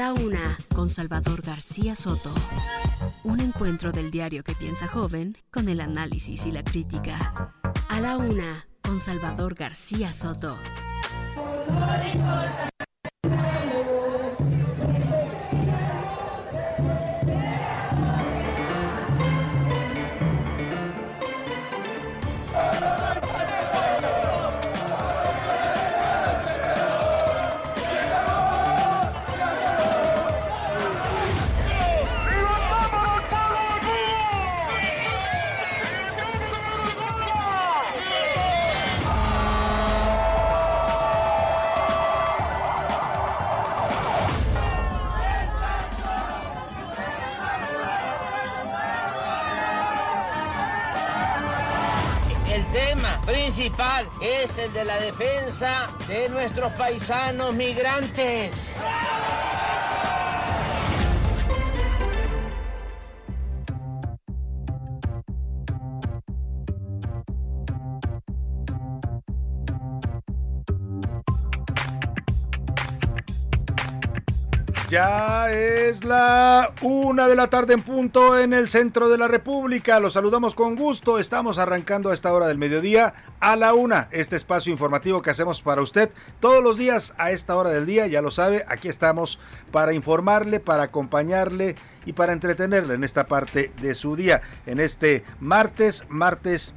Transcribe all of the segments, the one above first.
La una, con Salvador García Soto. Un encuentro del diario que piensa joven con el análisis y la crítica. A la una, con Salvador García Soto. Es el de la defensa de nuestros paisanos migrantes. Ya es la una de la tarde en punto en el centro de la República. Los saludamos con gusto. Estamos arrancando a esta hora del mediodía a la una. Este espacio informativo que hacemos para usted todos los días a esta hora del día. Ya lo sabe, aquí estamos para informarle, para acompañarle y para entretenerle en esta parte de su día. En este martes, martes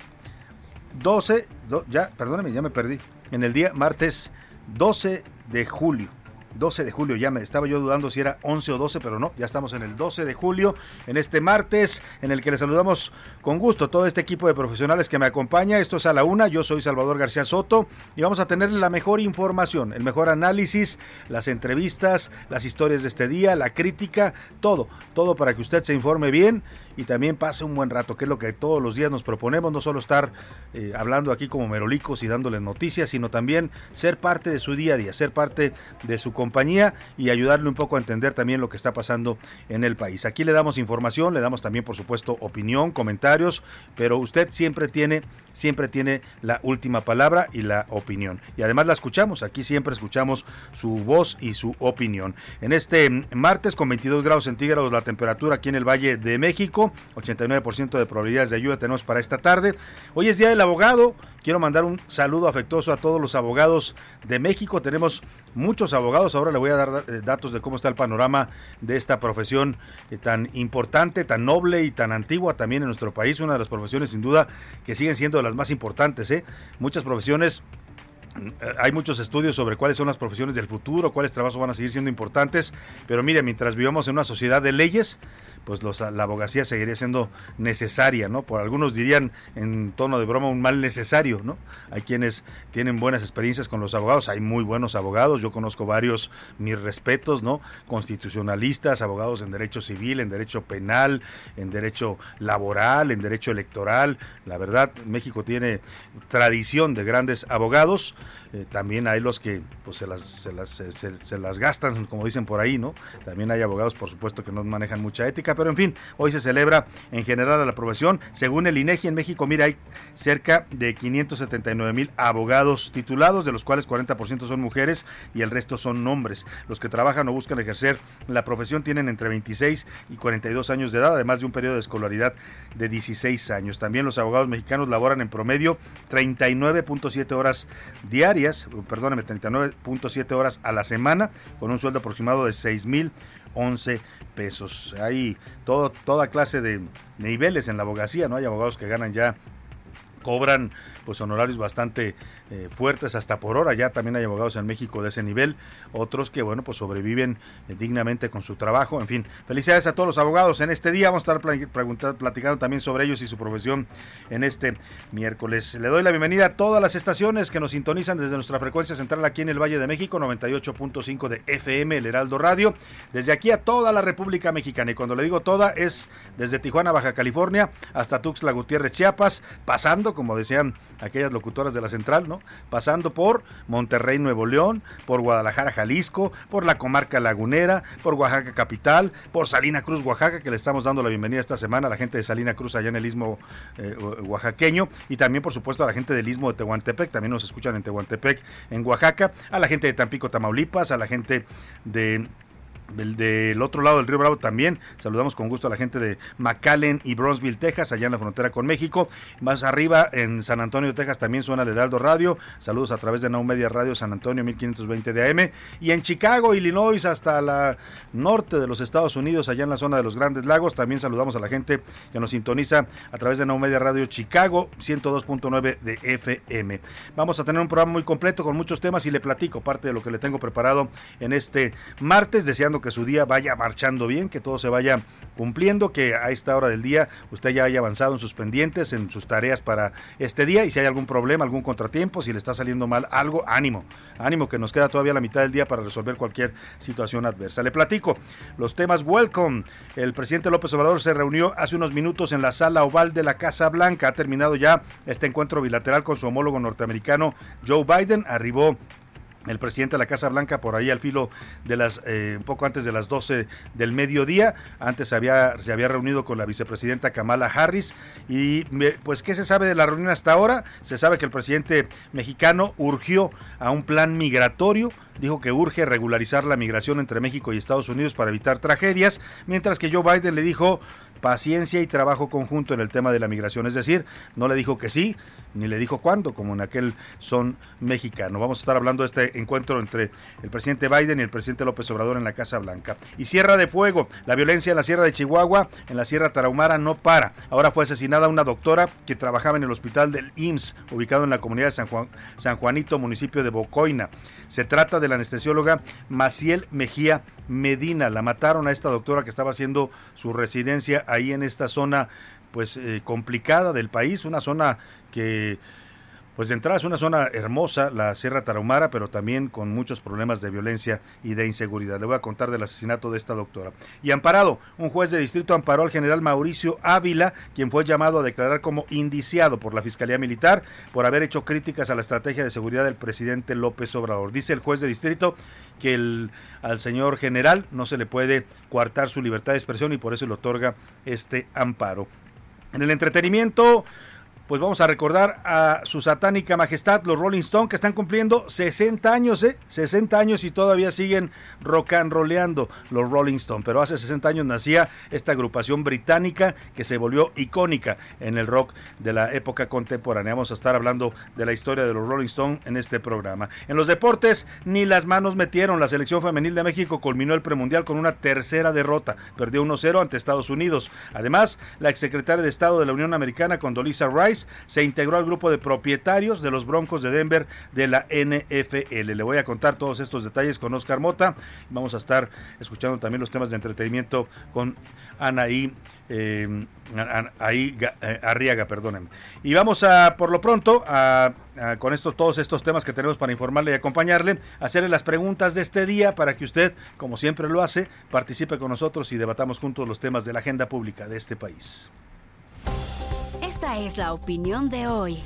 12, do- ya, perdóneme, ya me perdí. En el día martes 12 de julio. 12 de julio, ya me estaba yo dudando si era 11 o 12, pero no, ya estamos en el 12 de julio, en este martes, en el que le saludamos con gusto todo este equipo de profesionales que me acompaña. Esto es a la una, yo soy Salvador García Soto y vamos a tener la mejor información, el mejor análisis, las entrevistas, las historias de este día, la crítica, todo, todo para que usted se informe bien y también pase un buen rato, que es lo que todos los días nos proponemos, no solo estar eh, hablando aquí como merolicos y dándoles noticias, sino también ser parte de su día a día, ser parte de su compañía y ayudarle un poco a entender también lo que está pasando en el país. Aquí le damos información, le damos también por supuesto opinión, comentarios, pero usted siempre tiene siempre tiene la última palabra y la opinión. Y además la escuchamos, aquí siempre escuchamos su voz y su opinión. En este martes con 22 grados centígrados la temperatura aquí en el Valle de México, 89% de probabilidades de lluvia tenemos para esta tarde. Hoy es Día del Abogado, quiero mandar un saludo afectuoso a todos los abogados de México. Tenemos muchos abogados, ahora le voy a dar eh, datos de cómo está el panorama de esta profesión eh, tan importante, tan noble y tan antigua también en nuestro país, una de las profesiones sin duda que siguen siendo de las más importantes. ¿eh? Muchas profesiones hay muchos estudios sobre cuáles son las profesiones del futuro, cuáles trabajos van a seguir siendo importantes, pero mire, mientras vivamos en una sociedad de leyes, pues los, la abogacía seguiría siendo necesaria, ¿no? Por algunos dirían en tono de broma un mal necesario, ¿no? Hay quienes tienen buenas experiencias con los abogados, hay muy buenos abogados, yo conozco varios, mis respetos, ¿no? Constitucionalistas, abogados en derecho civil, en derecho penal, en derecho laboral, en derecho electoral. La verdad, México tiene tradición de grandes abogados. Eh, también hay los que pues se las, se las, se, las gastan, como dicen por ahí, ¿no? También hay abogados, por supuesto, que no manejan mucha ética, pero en fin, hoy se celebra en general la aprobación. Según el INEGI en México, mira, hay cerca de 579 mil abogados titulados, de los cuales 40% son mujeres y el resto son hombres. Los que trabajan o buscan ejercer la profesión tienen entre 26 y 42 años de edad, además de un periodo de escolaridad de 16 años. También los abogados mexicanos laboran en promedio 39.7 horas diarias perdóneme, 39.7 horas a la semana, con un sueldo aproximado de 6 mil 11 pesos. Hay todo, toda clase de niveles en la abogacía, ¿no? Hay abogados que ganan ya cobran pues honorarios bastante eh, fuertes hasta por hora. Ya también hay abogados en México de ese nivel, otros que bueno pues sobreviven eh, dignamente con su trabajo. En fin, felicidades a todos los abogados en este día. Vamos a estar platicando también sobre ellos y su profesión en este miércoles. Le doy la bienvenida a todas las estaciones que nos sintonizan desde nuestra frecuencia central aquí en el Valle de México, 98.5 de FM, el Heraldo Radio. Desde aquí a toda la República Mexicana. Y cuando le digo toda, es desde Tijuana, Baja California, hasta Tuxtla Gutiérrez, Chiapas, pasando, como decían aquellas locutoras de la central, ¿no? Pasando por Monterrey, Nuevo León, por Guadalajara, Jalisco, por la comarca lagunera, por Oaxaca capital, por Salina Cruz, Oaxaca, que le estamos dando la bienvenida esta semana a la gente de Salina Cruz allá en el istmo eh, oaxaqueño y también por supuesto a la gente del istmo de Tehuantepec, también nos escuchan en Tehuantepec, en Oaxaca, a la gente de Tampico, Tamaulipas, a la gente de del, otro lado del río Bravo también. Saludamos con gusto a la gente de McAllen y Bronzeville, Texas, allá en la frontera con México. Más arriba, en San Antonio, Texas, también suena el Heraldo Radio. Saludos a través de Now Media Radio San Antonio, 1520 de AM. Y en Chicago, Illinois, hasta la norte de los Estados Unidos, allá en la zona de los Grandes Lagos. También saludamos a la gente que nos sintoniza a través de Now Media Radio Chicago, 102.9 de FM. Vamos a tener un programa muy completo con muchos temas y le platico parte de lo que le tengo preparado en este martes, deseando que su día vaya marchando bien, que todo se vaya cumpliendo, que a esta hora del día usted ya haya avanzado en sus pendientes, en sus tareas para este día y si hay algún problema, algún contratiempo, si le está saliendo mal algo, ánimo, ánimo que nos queda todavía la mitad del día para resolver cualquier situación adversa. Le platico los temas welcome. El presidente López Obrador se reunió hace unos minutos en la sala oval de la Casa Blanca. Ha terminado ya este encuentro bilateral con su homólogo norteamericano Joe Biden. Arribó el presidente de la Casa Blanca por ahí al filo de las eh, un poco antes de las 12 del mediodía. Antes se había se había reunido con la vicepresidenta Kamala Harris y pues qué se sabe de la reunión hasta ahora se sabe que el presidente mexicano urgió a un plan migratorio. Dijo que urge regularizar la migración entre México y Estados Unidos para evitar tragedias mientras que Joe Biden le dijo paciencia y trabajo conjunto en el tema de la migración. Es decir, no le dijo que sí, ni le dijo cuándo, como en aquel son mexicano. Vamos a estar hablando de este encuentro entre el presidente Biden y el presidente López Obrador en la Casa Blanca. Y Sierra de Fuego, la violencia en la Sierra de Chihuahua, en la Sierra Tarahumara no para. Ahora fue asesinada una doctora que trabajaba en el hospital del IMSS, ubicado en la comunidad de San, San Juanito, municipio de Bocoina. Se trata de la anestesióloga Maciel Mejía Medina. La mataron a esta doctora que estaba haciendo su residencia ahí en esta zona pues eh, complicada del país, una zona que pues de entrada es una zona hermosa, la Sierra Tarahumara, pero también con muchos problemas de violencia y de inseguridad. Le voy a contar del asesinato de esta doctora. Y amparado, un juez de distrito amparó al general Mauricio Ávila, quien fue llamado a declarar como indiciado por la Fiscalía Militar por haber hecho críticas a la estrategia de seguridad del presidente López Obrador. Dice el juez de distrito que el, al señor general no se le puede coartar su libertad de expresión y por eso le otorga este amparo. En el entretenimiento, pues vamos a recordar a su satánica majestad, los Rolling Stones, que están cumpliendo 60 años, ¿eh? 60 años y todavía siguen rock and rollando los Rolling Stones. Pero hace 60 años nacía esta agrupación británica que se volvió icónica en el rock de la época contemporánea. Vamos a estar hablando de la historia de los Rolling Stones en este programa. En los deportes, ni las manos metieron. La selección femenil de México culminó el premundial con una tercera derrota. Perdió 1-0 ante Estados Unidos. Además, la exsecretaria de Estado de la Unión Americana, Condoleezza Rice, se integró al grupo de propietarios de los Broncos de Denver de la NFL. Le voy a contar todos estos detalles con Oscar Mota. Vamos a estar escuchando también los temas de entretenimiento con Anaí. Eh, ahí eh, Arriaga, perdónenme. Y vamos a, por lo pronto, a, con estos, todos estos temas que tenemos para informarle y acompañarle, hacerle las preguntas de este día para que usted, como siempre lo hace, participe con nosotros y debatamos juntos los temas de la agenda pública de este país. Esta es la opinión de hoy.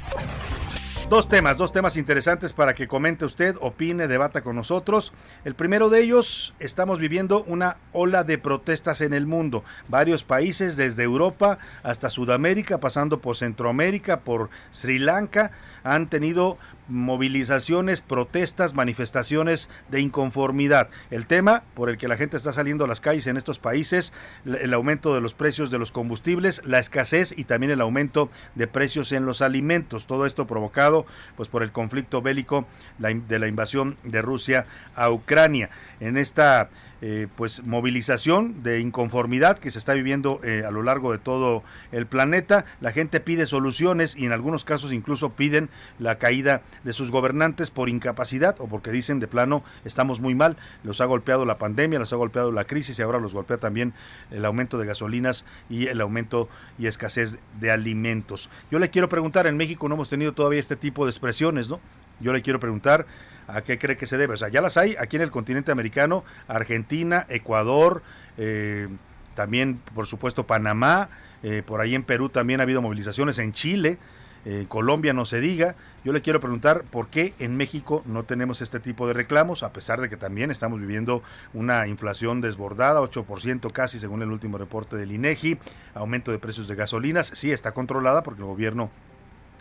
Dos temas, dos temas interesantes para que comente usted, opine, debata con nosotros. El primero de ellos, estamos viviendo una ola de protestas en el mundo. Varios países, desde Europa hasta Sudamérica, pasando por Centroamérica, por Sri Lanka, han tenido movilizaciones, protestas, manifestaciones de inconformidad. El tema por el que la gente está saliendo a las calles en estos países, el aumento de los precios de los combustibles, la escasez y también el aumento de precios en los alimentos. Todo esto provocado pues por el conflicto bélico de la invasión de Rusia a Ucrania. En esta eh, pues movilización de inconformidad que se está viviendo eh, a lo largo de todo el planeta. La gente pide soluciones y en algunos casos incluso piden la caída de sus gobernantes por incapacidad o porque dicen de plano estamos muy mal, los ha golpeado la pandemia, los ha golpeado la crisis y ahora los golpea también el aumento de gasolinas y el aumento y escasez de alimentos. Yo le quiero preguntar, en México no hemos tenido todavía este tipo de expresiones, ¿no? Yo le quiero preguntar ¿A qué cree que se debe? O sea, ya las hay aquí en el continente americano, Argentina, Ecuador, eh, también por supuesto Panamá, eh, por ahí en Perú también ha habido movilizaciones, en Chile, eh, Colombia no se diga. Yo le quiero preguntar por qué en México no tenemos este tipo de reclamos, a pesar de que también estamos viviendo una inflación desbordada, 8% casi según el último reporte del INEGI, aumento de precios de gasolinas, sí está controlada porque el gobierno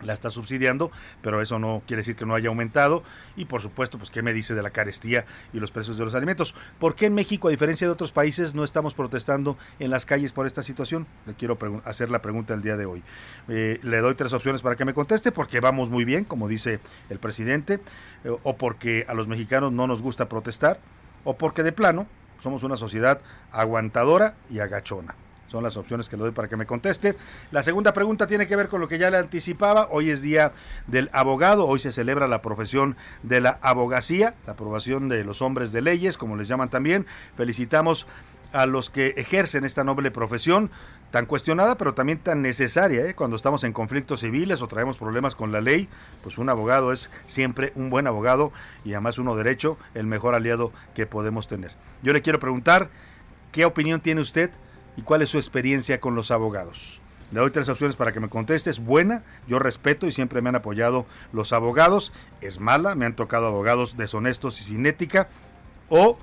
la está subsidiando, pero eso no quiere decir que no haya aumentado. Y por supuesto, pues qué me dice de la carestía y los precios de los alimentos. ¿Por qué en México, a diferencia de otros países, no estamos protestando en las calles por esta situación? Le quiero hacer la pregunta el día de hoy. Eh, le doy tres opciones para que me conteste, porque vamos muy bien, como dice el presidente, eh, o porque a los mexicanos no nos gusta protestar, o porque de plano somos una sociedad aguantadora y agachona. Son las opciones que le doy para que me conteste. La segunda pregunta tiene que ver con lo que ya le anticipaba. Hoy es día del abogado. Hoy se celebra la profesión de la abogacía, la aprobación de los hombres de leyes, como les llaman también. Felicitamos a los que ejercen esta noble profesión tan cuestionada pero también tan necesaria ¿eh? cuando estamos en conflictos civiles o traemos problemas con la ley pues un abogado es siempre un buen abogado y además uno derecho el mejor aliado que podemos tener yo le quiero preguntar qué opinión tiene usted y cuál es su experiencia con los abogados. Le doy tres opciones para que me conteste. Es buena, yo respeto y siempre me han apoyado los abogados. Es mala, me han tocado abogados deshonestos y sin ética. O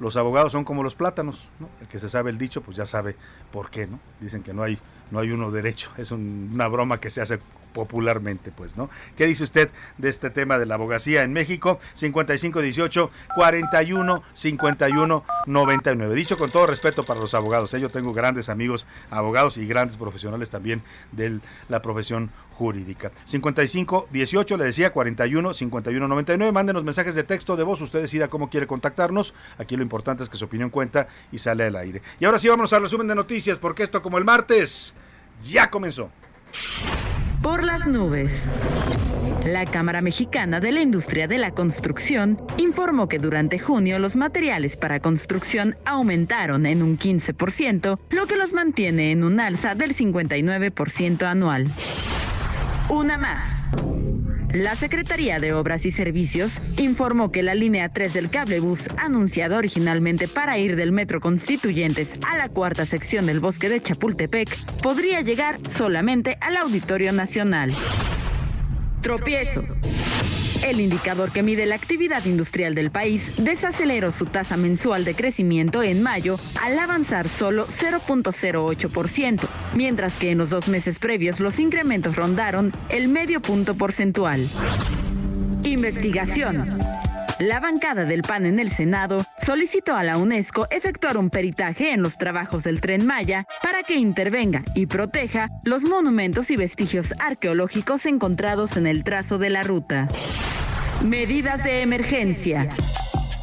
los abogados son como los plátanos, El que se sabe el dicho, pues ya sabe por qué, ¿no? Dicen que no hay, no hay uno derecho. Es una broma que se hace popularmente, pues, ¿no? ¿Qué dice usted de este tema de la abogacía en México? 5518 41 51 99. Dicho con todo respeto para los abogados, ¿eh? yo tengo grandes amigos abogados y grandes profesionales también de la profesión jurídica. 55 18 le decía 41 51 99. Mándenos mensajes de texto de voz. Usted decida cómo quiere contactarnos. Aquí lo importante es que su opinión cuenta y sale al aire. Y ahora sí vamos al resumen de noticias porque esto como el martes ya comenzó por las nubes. La Cámara Mexicana de la Industria de la Construcción informó que durante junio los materiales para construcción aumentaron en un 15%, lo que los mantiene en un alza del 59% anual. Una más. La Secretaría de Obras y Servicios informó que la línea 3 del cablebús, anunciada originalmente para ir del Metro Constituyentes a la cuarta sección del bosque de Chapultepec, podría llegar solamente al Auditorio Nacional. Tropiezo. El indicador que mide la actividad industrial del país desaceleró su tasa mensual de crecimiento en mayo al avanzar solo 0.08%, mientras que en los dos meses previos los incrementos rondaron el medio punto porcentual. Investigación. La bancada del PAN en el Senado solicitó a la UNESCO efectuar un peritaje en los trabajos del tren Maya para que intervenga y proteja los monumentos y vestigios arqueológicos encontrados en el trazo de la ruta. Medidas de emergencia.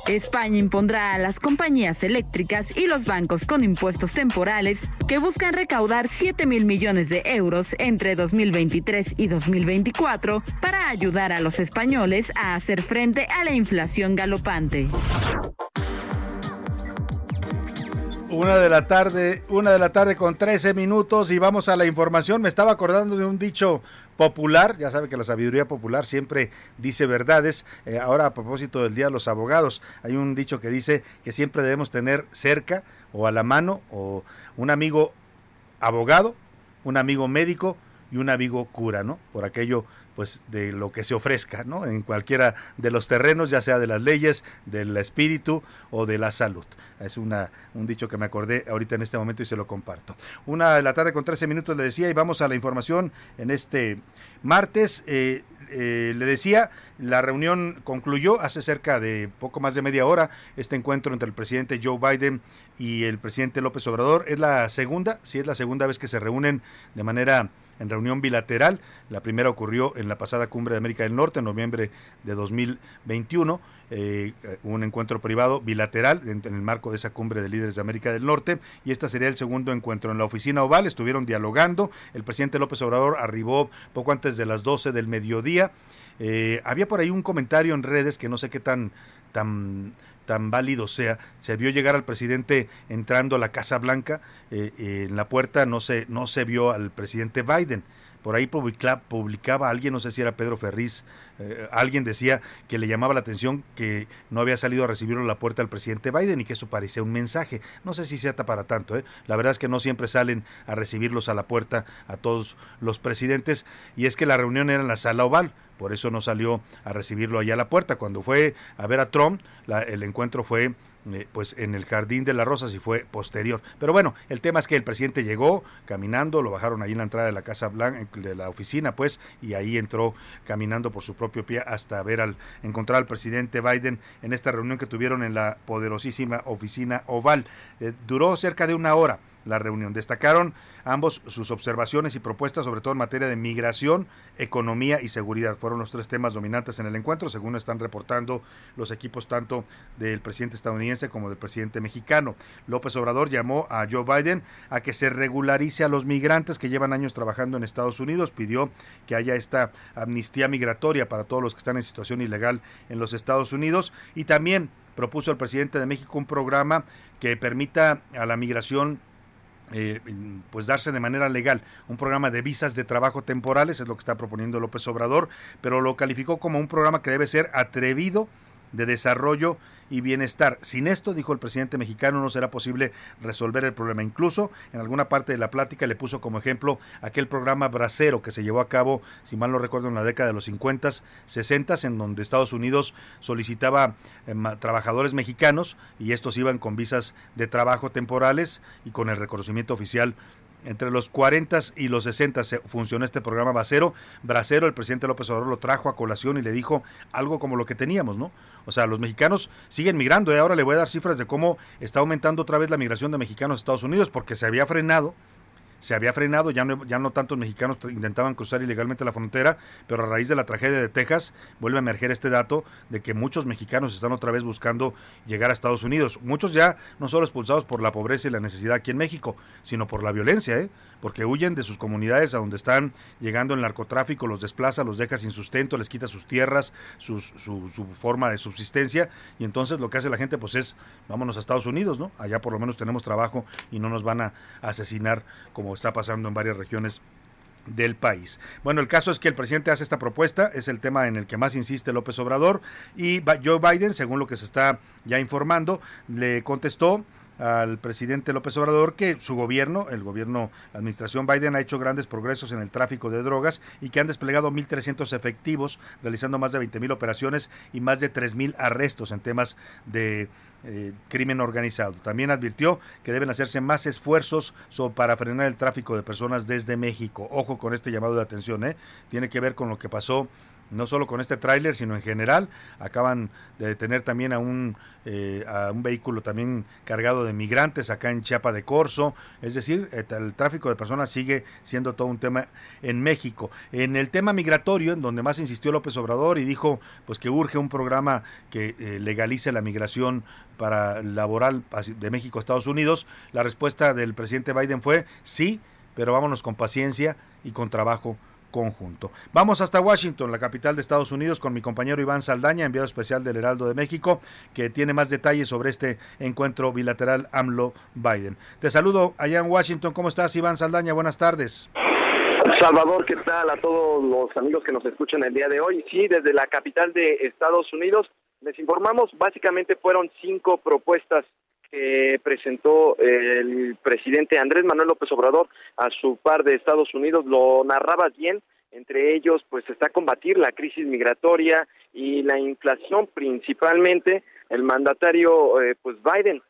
España impondrá a las compañías eléctricas y los bancos con impuestos temporales que buscan recaudar 7 mil millones de euros entre 2023 y 2024 para ayudar a los españoles a hacer frente a la inflación galopante. Una de la tarde, una de la tarde con 13 minutos y vamos a la información. Me estaba acordando de un dicho popular, ya sabe que la sabiduría popular siempre dice verdades. Eh, ahora a propósito del Día de los Abogados, hay un dicho que dice que siempre debemos tener cerca o a la mano o un amigo abogado, un amigo médico y un amigo cura, ¿no? Por aquello pues de lo que se ofrezca, ¿no? En cualquiera de los terrenos, ya sea de las leyes, del espíritu o de la salud. Es una, un dicho que me acordé ahorita en este momento y se lo comparto. Una de la tarde con 13 minutos le decía y vamos a la información en este martes. Eh, eh, le decía, la reunión concluyó hace cerca de poco más de media hora. Este encuentro entre el presidente Joe Biden y el presidente López Obrador es la segunda, sí es la segunda vez que se reúnen de manera en reunión bilateral. La primera ocurrió en la pasada cumbre de América del Norte, en noviembre de 2021. Eh, un encuentro privado bilateral en, el marco de esa cumbre de líderes de América del Norte y este sería el segundo encuentro en la oficina oval. Estuvieron dialogando. El presidente López Obrador arribó poco antes de las 12 del mediodía. Eh, había por ahí un comentario en redes que no sé qué tan tan tan válido sea, se vio llegar al presidente entrando a la Casa Blanca, eh, en la puerta no se, no se vio al presidente Biden. Por ahí publicaba alguien, no sé si era Pedro Ferriz, eh, alguien decía que le llamaba la atención que no había salido a recibirlo a la puerta al presidente Biden y que eso parecía un mensaje. No sé si sea para tanto, ¿eh? la verdad es que no siempre salen a recibirlos a la puerta a todos los presidentes y es que la reunión era en la sala oval por eso no salió a recibirlo allá a la puerta. Cuando fue a ver a Trump, el encuentro fue eh, pues en el Jardín de las Rosas y fue posterior. Pero bueno, el tema es que el presidente llegó caminando, lo bajaron ahí en la entrada de la Casa Blanca, de la oficina, pues, y ahí entró caminando por su propio pie hasta ver al encontrar al presidente Biden en esta reunión que tuvieron en la poderosísima oficina oval. Eh, duró cerca de una hora la reunión. Destacaron ambos sus observaciones y propuestas, sobre todo en materia de migración, economía y seguridad. Fueron los tres temas dominantes en el encuentro, según están reportando los equipos tanto del presidente estadounidense como del presidente mexicano. López Obrador llamó a Joe Biden a que se regularice a los migrantes que llevan años trabajando en Estados Unidos. Pidió que haya esta amnistía migratoria para todos los que están en situación ilegal en los Estados Unidos y también propuso al presidente de México un programa que permita a la migración eh, pues darse de manera legal un programa de visas de trabajo temporales, es lo que está proponiendo López Obrador, pero lo calificó como un programa que debe ser atrevido de desarrollo y bienestar. Sin esto, dijo el presidente mexicano, no será posible resolver el problema. Incluso en alguna parte de la plática le puso como ejemplo aquel programa bracero que se llevó a cabo, si mal no recuerdo, en la década de los 50, 60, en donde Estados Unidos solicitaba em, trabajadores mexicanos y estos iban con visas de trabajo temporales y con el reconocimiento oficial entre los 40 y los 60 se funcionó este programa Bracero. Bracero, el presidente López Obrador lo trajo a colación y le dijo algo como lo que teníamos, ¿no? O sea, los mexicanos siguen migrando. Y ¿eh? ahora le voy a dar cifras de cómo está aumentando otra vez la migración de mexicanos a Estados Unidos, porque se había frenado se había frenado, ya no, ya no tantos mexicanos intentaban cruzar ilegalmente la frontera, pero a raíz de la tragedia de Texas vuelve a emerger este dato de que muchos mexicanos están otra vez buscando llegar a Estados Unidos. Muchos ya no solo expulsados por la pobreza y la necesidad aquí en México, sino por la violencia, ¿eh? Porque huyen de sus comunidades a donde están llegando el narcotráfico, los desplaza, los deja sin sustento, les quita sus tierras, su, su, forma de subsistencia, y entonces lo que hace la gente pues es, vámonos a Estados Unidos, ¿no? Allá por lo menos tenemos trabajo y no nos van a asesinar como está pasando en varias regiones del país. Bueno, el caso es que el presidente hace esta propuesta, es el tema en el que más insiste López Obrador, y Joe Biden, según lo que se está ya informando, le contestó al presidente López Obrador que su gobierno, el gobierno, la administración Biden ha hecho grandes progresos en el tráfico de drogas y que han desplegado 1.300 efectivos, realizando más de 20.000 operaciones y más de 3.000 arrestos en temas de eh, crimen organizado. También advirtió que deben hacerse más esfuerzos para frenar el tráfico de personas desde México. Ojo con este llamado de atención, ¿eh? tiene que ver con lo que pasó no solo con este tráiler, sino en general. Acaban de detener también a un, eh, a un vehículo también cargado de migrantes acá en Chiapa de Corzo. Es decir, el tráfico de personas sigue siendo todo un tema en México. En el tema migratorio, en donde más insistió López Obrador y dijo pues que urge un programa que eh, legalice la migración para laboral de México a Estados Unidos, la respuesta del presidente Biden fue sí, pero vámonos con paciencia y con trabajo conjunto. Vamos hasta Washington, la capital de Estados Unidos, con mi compañero Iván Saldaña, enviado especial del Heraldo de México, que tiene más detalles sobre este encuentro bilateral AMLO-Biden. Te saludo allá en Washington. ¿Cómo estás, Iván Saldaña? Buenas tardes. Salvador, ¿qué tal a todos los amigos que nos escuchan el día de hoy? Sí, desde la capital de Estados Unidos les informamos, básicamente fueron cinco propuestas que presentó el presidente Andrés Manuel López Obrador a su par de Estados Unidos, lo narraba bien, entre ellos pues está combatir la crisis migratoria y la inflación principalmente. El mandatario eh, pues Biden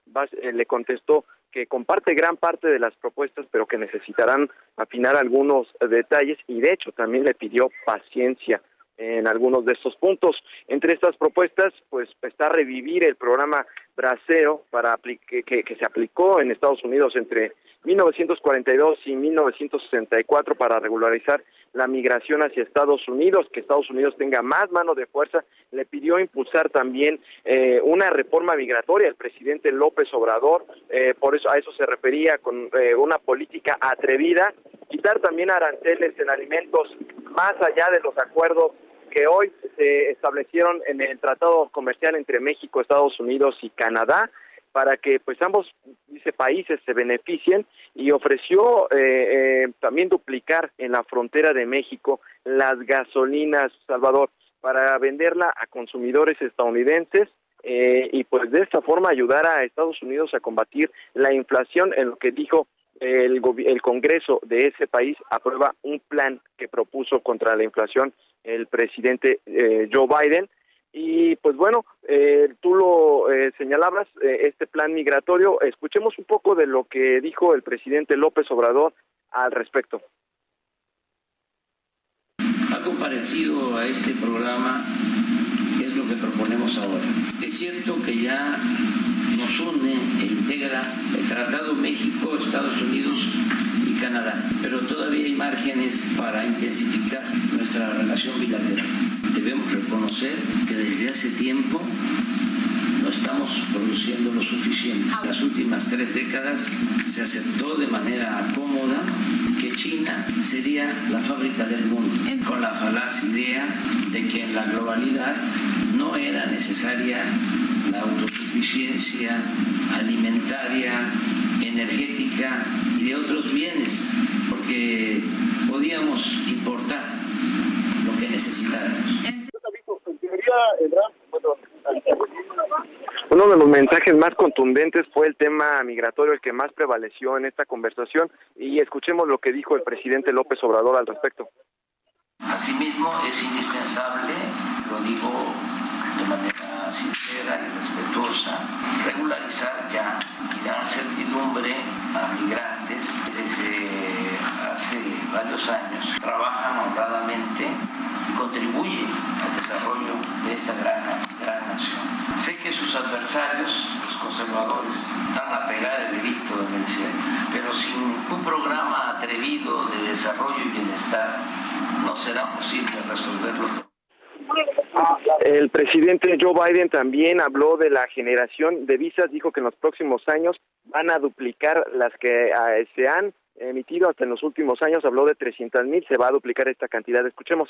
eh, le contestó que comparte gran parte de las propuestas, pero que necesitarán afinar algunos detalles y de hecho también le pidió paciencia en algunos de estos puntos. Entre estas propuestas, pues está revivir el programa Braseo para que, que, se aplicó en Estados Unidos entre 1942 y 1964 para regularizar la migración hacia Estados Unidos, que Estados Unidos tenga más mano de fuerza, le pidió impulsar también eh, una reforma migratoria el presidente López Obrador, eh, por eso a eso se refería con eh, una política atrevida, quitar también aranceles en alimentos más allá de los acuerdos que hoy se establecieron en el tratado comercial entre México, Estados Unidos y Canadá para que pues ambos dice países se beneficien y ofreció eh, eh, también duplicar en la frontera de México las gasolinas Salvador para venderla a consumidores estadounidenses eh, y pues de esta forma ayudar a Estados Unidos a combatir la inflación en lo que dijo el, el Congreso de ese país aprueba un plan que propuso contra la inflación el presidente Joe Biden y pues bueno, eh, tú lo eh, señalabas, eh, este plan migratorio. Escuchemos un poco de lo que dijo el presidente López Obrador al respecto. Algo parecido a este programa es lo que proponemos ahora. Es cierto que ya nos une e integra el Tratado México, Estados Unidos Canadá, pero todavía hay márgenes para intensificar nuestra relación bilateral debemos reconocer que desde hace tiempo no estamos produciendo lo suficiente. En las últimas tres décadas se aceptó de manera cómoda que China sería la fábrica del mundo, con la falaz idea de que en la globalidad no era necesaria la autosuficiencia alimentaria, energética y de otros bienes, porque podíamos importar lo que necesitáramos. Uno de los mensajes más contundentes fue el tema migratorio, el que más prevaleció en esta conversación, y escuchemos lo que dijo el presidente López Obrador al respecto. Asimismo, es indispensable, lo digo de manera sincera y respetuosa, regularizar ya y dar certidumbre a migrantes que desde hace varios años trabajan honradamente contribuye al desarrollo de esta gran, gran nación. Sé que sus adversarios, los conservadores, van a pegar el grito en el cielo, pero sin un programa atrevido de desarrollo y bienestar no será posible resolverlo. El presidente Joe Biden también habló de la generación de visas, dijo que en los próximos años van a duplicar las que ah, se han emitido hasta en los últimos años, habló de 300 mil, se va a duplicar esta cantidad. Escuchemos.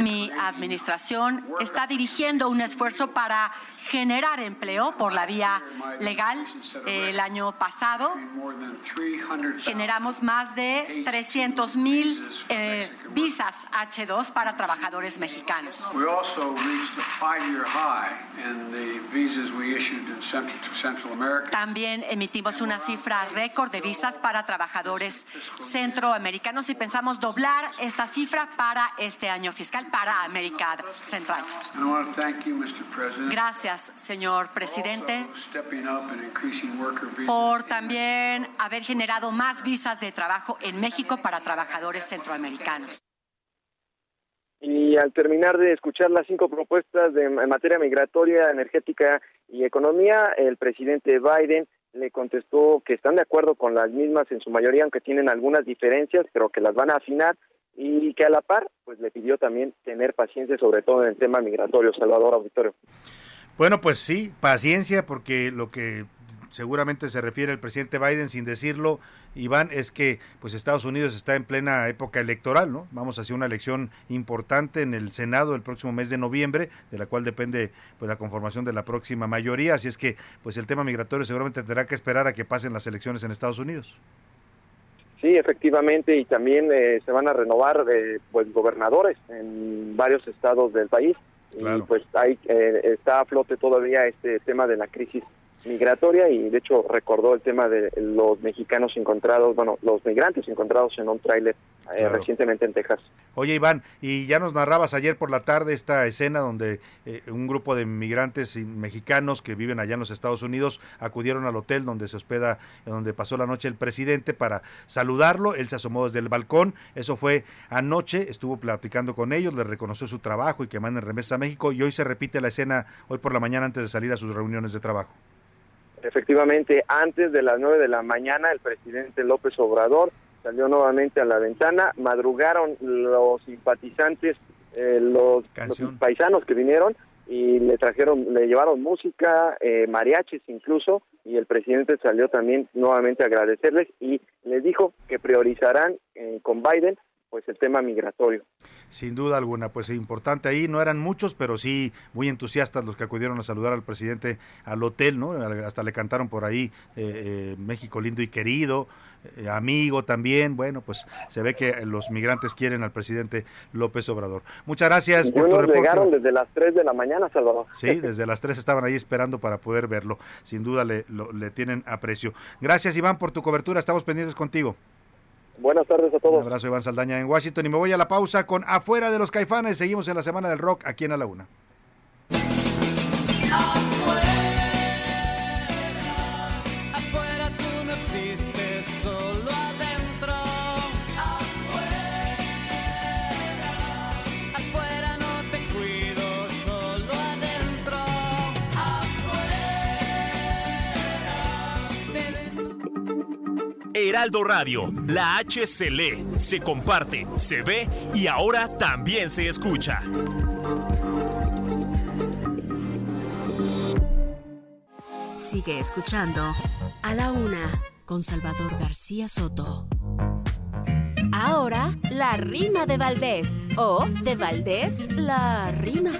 Mi administración está dirigiendo un esfuerzo para generar empleo por la vía legal. El año pasado generamos más de 300 mil eh, visas H2 para trabajadores mexicanos. También emitimos una cifra récord de visas para trabajadores centroamericanos y pensamos doblar esta cifra para este año fiscal para América Central. Gracias, señor presidente, por también haber generado más visas de trabajo en México para trabajadores centroamericanos. Y al terminar de escuchar las cinco propuestas de, en materia migratoria, energética y economía, el presidente Biden le contestó que están de acuerdo con las mismas en su mayoría, aunque tienen algunas diferencias, pero que las van a afinar y que a la par, pues le pidió también tener paciencia, sobre todo en el tema migratorio. Salvador Auditorio. Bueno, pues sí, paciencia, porque lo que seguramente se refiere el presidente Biden sin decirlo, Iván, es que pues Estados Unidos está en plena época electoral, ¿no? Vamos hacia una elección importante en el Senado el próximo mes de noviembre, de la cual depende pues la conformación de la próxima mayoría, así es que pues el tema migratorio seguramente tendrá que esperar a que pasen las elecciones en Estados Unidos. Sí, efectivamente, y también eh, se van a renovar eh, pues gobernadores en varios estados del país. Y pues ahí eh, está a flote todavía este tema de la crisis migratoria y de hecho recordó el tema de los mexicanos encontrados, bueno, los migrantes encontrados en un tráiler eh, recientemente en Texas. Oye Iván, y ya nos narrabas ayer por la tarde esta escena donde eh, un grupo de migrantes mexicanos que viven allá en los Estados Unidos acudieron al hotel donde se hospeda, donde pasó la noche el presidente para saludarlo, él se asomó desde el balcón, eso fue anoche, estuvo platicando con ellos, le reconoció su trabajo y que manden remesas a México. Y hoy se repite la escena hoy por la mañana antes de salir a sus reuniones de trabajo. Efectivamente, antes de las 9 de la mañana, el presidente López Obrador salió nuevamente a la ventana, madrugaron los simpatizantes, eh, los, paisanos que vinieron y le trajeron, le llevaron música, eh, mariachis incluso, y el presidente salió también nuevamente a agradecerles y les dijo que priorizarán eh, con Biden pues el tema migratorio. Sin duda alguna, pues importante ahí, no eran muchos, pero sí muy entusiastas los que acudieron a saludar al presidente al hotel, ¿no? Hasta le cantaron por ahí eh, eh, México lindo y querido, eh, amigo también, bueno, pues se ve que los migrantes quieren al presidente López Obrador. Muchas gracias por tu reporte. llegaron desde las 3 de la mañana, Salvador. Sí, desde las 3 estaban ahí esperando para poder verlo, sin duda le, le tienen aprecio. Gracias Iván por tu cobertura, estamos pendientes contigo. Buenas tardes a todos. Un abrazo, Iván Saldaña en Washington. Y me voy a la pausa con Afuera de los Caifanes. Seguimos en la Semana del Rock aquí en A la Una. Heraldo Radio, la H se lee, se comparte, se ve y ahora también se escucha. Sigue escuchando a la una con Salvador García Soto. Ahora, la rima de Valdés o de Valdés, la rima.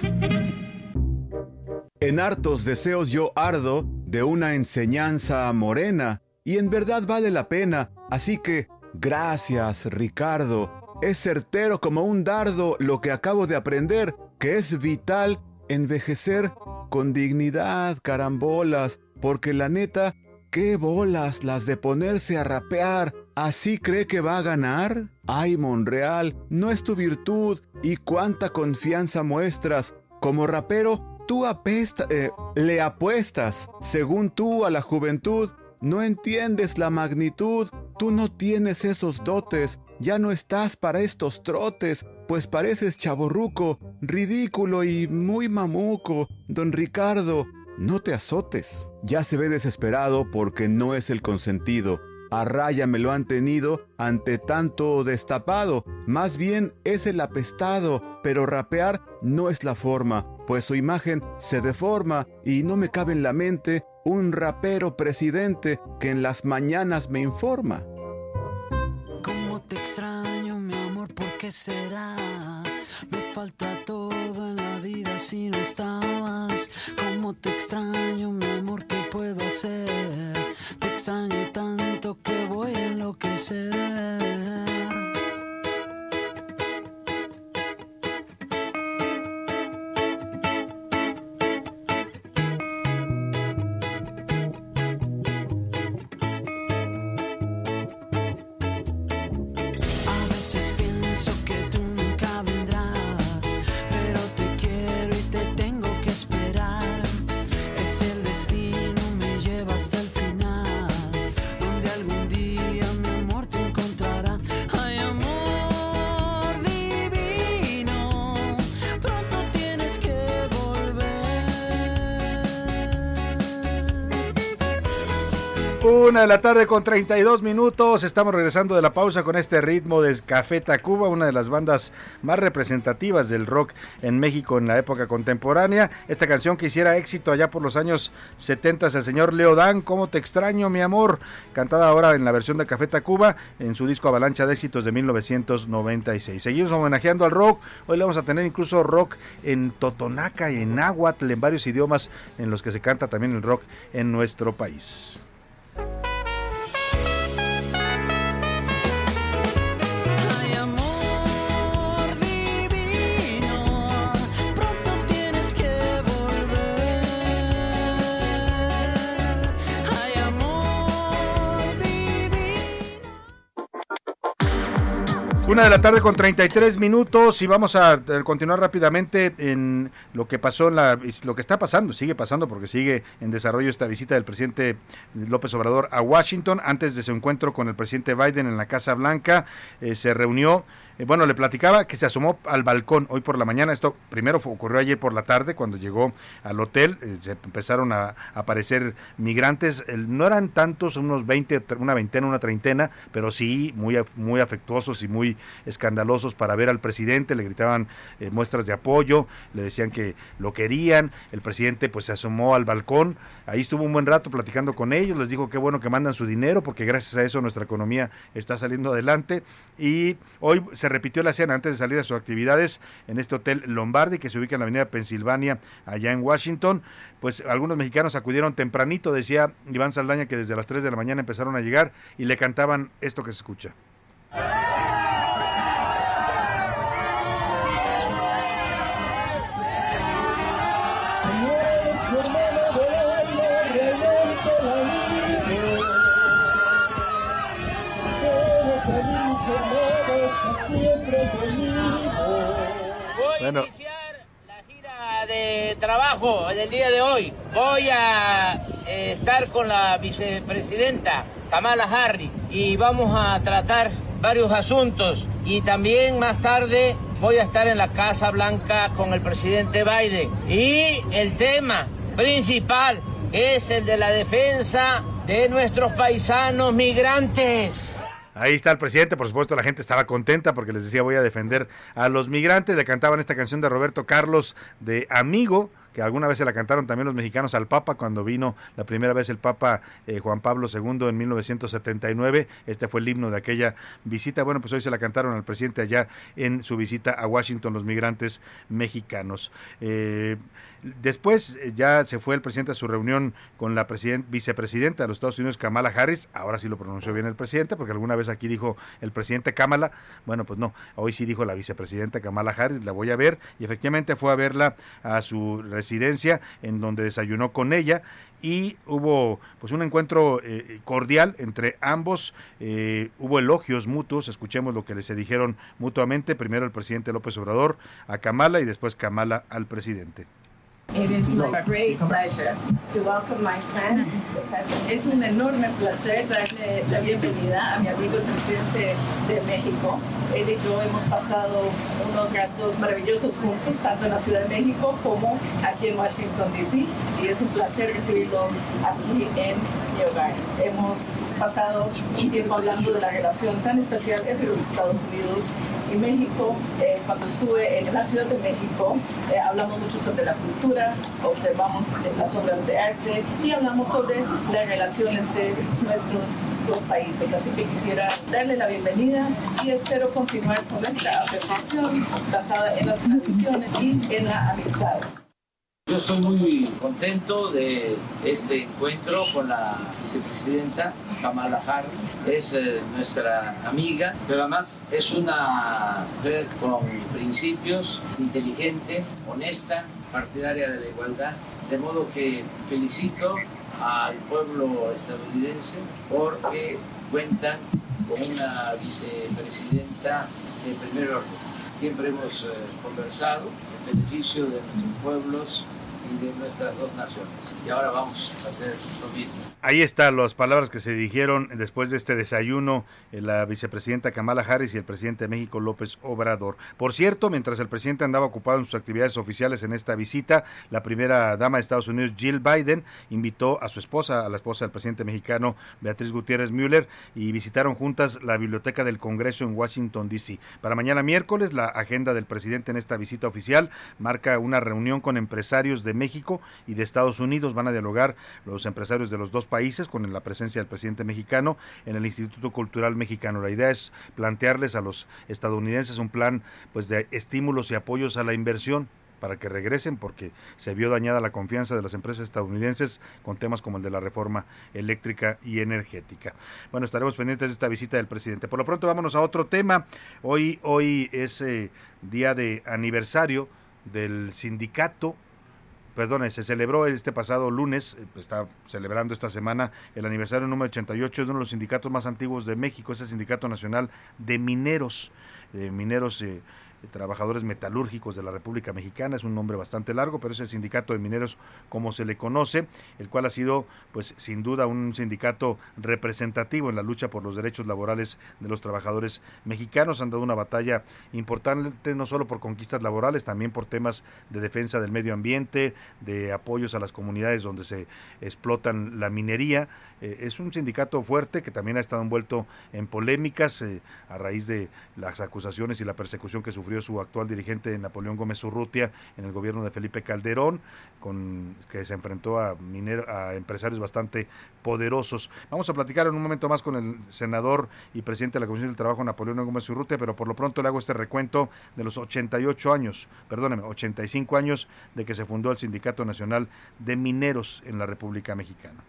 En hartos deseos yo ardo de una enseñanza morena y en verdad vale la pena, así que gracias Ricardo. Es certero como un dardo lo que acabo de aprender, que es vital envejecer con dignidad, carambolas, porque la neta, qué bolas las de ponerse a rapear. ¿Así cree que va a ganar? Ay, Monreal, no es tu virtud y cuánta confianza muestras. Como rapero, tú apesta, eh, le apuestas, según tú, a la juventud no entiendes la magnitud, tú no tienes esos dotes, ya no estás para estos trotes, pues pareces chaborruco, ridículo y muy mamuco. Don Ricardo, no te azotes. Ya se ve desesperado porque no es el consentido. A raya me lo han tenido ante tanto destapado. Más bien es el apestado, pero rapear no es la forma, pues su imagen se deforma y no me cabe en la mente un rapero presidente que en las mañanas me informa. ¿Cómo te extraño, mi amor? ¿Por qué será? Me falta todo en la vida si no estabas. ¿Cómo te extraño, mi amor? ¿Qué puedo hacer? Te extraño tanto que voy a enloquecer. De la tarde con 32 minutos. Estamos regresando de la pausa con este ritmo de Café Tacuba, una de las bandas más representativas del rock en México en la época contemporánea. Esta canción que hiciera éxito allá por los años 70 el señor Leodán, ¿Cómo te extraño, mi amor? Cantada ahora en la versión de Café Tacuba en su disco Avalancha de éxitos de 1996. Seguimos homenajeando al rock. Hoy le vamos a tener incluso rock en Totonaca y en Náhuatl, en varios idiomas en los que se canta también el rock en nuestro país. Una de la tarde con 33 minutos y vamos a continuar rápidamente en lo que pasó, en la, lo que está pasando, sigue pasando porque sigue en desarrollo esta visita del presidente López Obrador a Washington. Antes de su encuentro con el presidente Biden en la Casa Blanca, eh, se reunió eh, bueno, le platicaba que se asomó al balcón hoy por la mañana. Esto primero ocurrió ayer por la tarde cuando llegó al hotel. Eh, se empezaron a, aparecer migrantes. no eran tantos, unos 20, una veintena, una treintena, pero sí muy, muy afectuosos y muy escandalosos para ver al presidente. Le gritaban eh, muestras de apoyo, le decían que lo querían. El presidente pues se asomó al balcón. Ahí estuvo un buen rato platicando con ellos. Les dijo que bueno que mandan su dinero porque gracias a eso nuestra economía está saliendo adelante. Y hoy se repitió la cena antes de salir a sus actividades en este hotel Lombardi que se ubica en la avenida Pensilvania, allá en Washington. Pues algunos mexicanos acudieron tempranito, decía Iván Saldaña, que desde las 3 de la mañana empezaron a llegar y le cantaban esto que se escucha. A iniciar la gira de trabajo del día de hoy. Voy a eh, estar con la vicepresidenta Kamala Harris y vamos a tratar varios asuntos y también más tarde voy a estar en la Casa Blanca con el presidente Biden. Y el tema principal es el de la defensa de nuestros paisanos migrantes. Ahí está el presidente, por supuesto la gente estaba contenta porque les decía voy a defender a los migrantes, le cantaban esta canción de Roberto Carlos de Amigo, que alguna vez se la cantaron también los mexicanos al Papa cuando vino la primera vez el Papa eh, Juan Pablo II en 1979. Este fue el himno de aquella visita. Bueno, pues hoy se la cantaron al presidente allá en su visita a Washington los migrantes mexicanos. Eh, Después eh, ya se fue el presidente a su reunión con la vicepresidenta de los Estados Unidos, Kamala Harris. Ahora sí lo pronunció bien el presidente, porque alguna vez aquí dijo el presidente Kamala. Bueno, pues no, hoy sí dijo la vicepresidenta Kamala Harris, la voy a ver. Y efectivamente fue a verla a su residencia, en donde desayunó con ella y hubo pues un encuentro eh, cordial entre ambos, eh, hubo elogios mutuos, escuchemos lo que se dijeron mutuamente, primero el presidente López Obrador a Kamala y después Kamala al presidente. It is my great pleasure to welcome my friend. Es un enorme placer darle la bienvenida a mi amigo el presidente de México. Él y yo hemos pasado unos ratos maravillosos juntos, tanto en la Ciudad de México como aquí en Washington, D.C. Y es un placer recibirlo aquí en mi hogar. Hemos pasado un tiempo hablando de la relación tan especial entre los Estados Unidos y México. Eh, cuando estuve en la Ciudad de México, eh, hablamos mucho sobre la cultura, observamos las obras de arte y hablamos sobre la relación entre nuestros dos países. Así que quisiera darle la bienvenida y espero continuar con esta conversación basada en las tradiciones y en la amistad. Yo estoy muy contento de este encuentro con la vicepresidenta Kamala Harris. Es eh, nuestra amiga, pero además es una mujer con principios, inteligente, honesta, partidaria de la igualdad. De modo que felicito al pueblo estadounidense porque cuentan con una vicepresidenta de primer orden. Siempre hemos eh, conversado en beneficio de nuestros pueblos de nuestras dos naciones. Y ahora vamos a hacer lo mismo. Ahí están las palabras que se dijeron después de este desayuno eh, la vicepresidenta Kamala Harris y el presidente de México López Obrador. Por cierto, mientras el presidente andaba ocupado en sus actividades oficiales en esta visita, la primera dama de Estados Unidos, Jill Biden, invitó a su esposa, a la esposa del presidente mexicano Beatriz Gutiérrez Müller, y visitaron juntas la biblioteca del Congreso en Washington, D.C. Para mañana miércoles, la agenda del presidente en esta visita oficial marca una reunión con empresarios de México y de Estados Unidos. Van a dialogar los empresarios de los dos países con la presencia del presidente mexicano en el Instituto Cultural Mexicano. La idea es plantearles a los estadounidenses un plan pues de estímulos y apoyos a la inversión para que regresen porque se vio dañada la confianza de las empresas estadounidenses con temas como el de la reforma eléctrica y energética. Bueno, estaremos pendientes de esta visita del presidente. Por lo pronto vámonos a otro tema. Hoy hoy es eh, día de aniversario del sindicato perdón, se celebró este pasado lunes, eh, está celebrando esta semana el aniversario número 88 de uno de los sindicatos más antiguos de México, es el Sindicato Nacional de Mineros, mineros eh, trabajadores metalúrgicos de la República Mexicana, es un nombre bastante largo, pero es el sindicato de mineros como se le conoce, el cual ha sido pues sin duda un sindicato representativo en la lucha por los derechos laborales de los trabajadores mexicanos, han dado una batalla importante no solo por conquistas laborales, también por temas de defensa del medio ambiente, de apoyos a las comunidades donde se explotan la minería, eh, es un sindicato fuerte que también ha estado envuelto en polémicas eh, a raíz de las acusaciones y la persecución que sufrió su actual dirigente Napoleón Gómez Urrutia en el gobierno de Felipe Calderón, con que se enfrentó a, a empresarios bastante poderosos. Vamos a platicar en un momento más con el senador y presidente de la Comisión del Trabajo Napoleón Gómez Urrutia, pero por lo pronto le hago este recuento de los 88 años, perdóneme, 85 años de que se fundó el Sindicato Nacional de Mineros en la República Mexicana.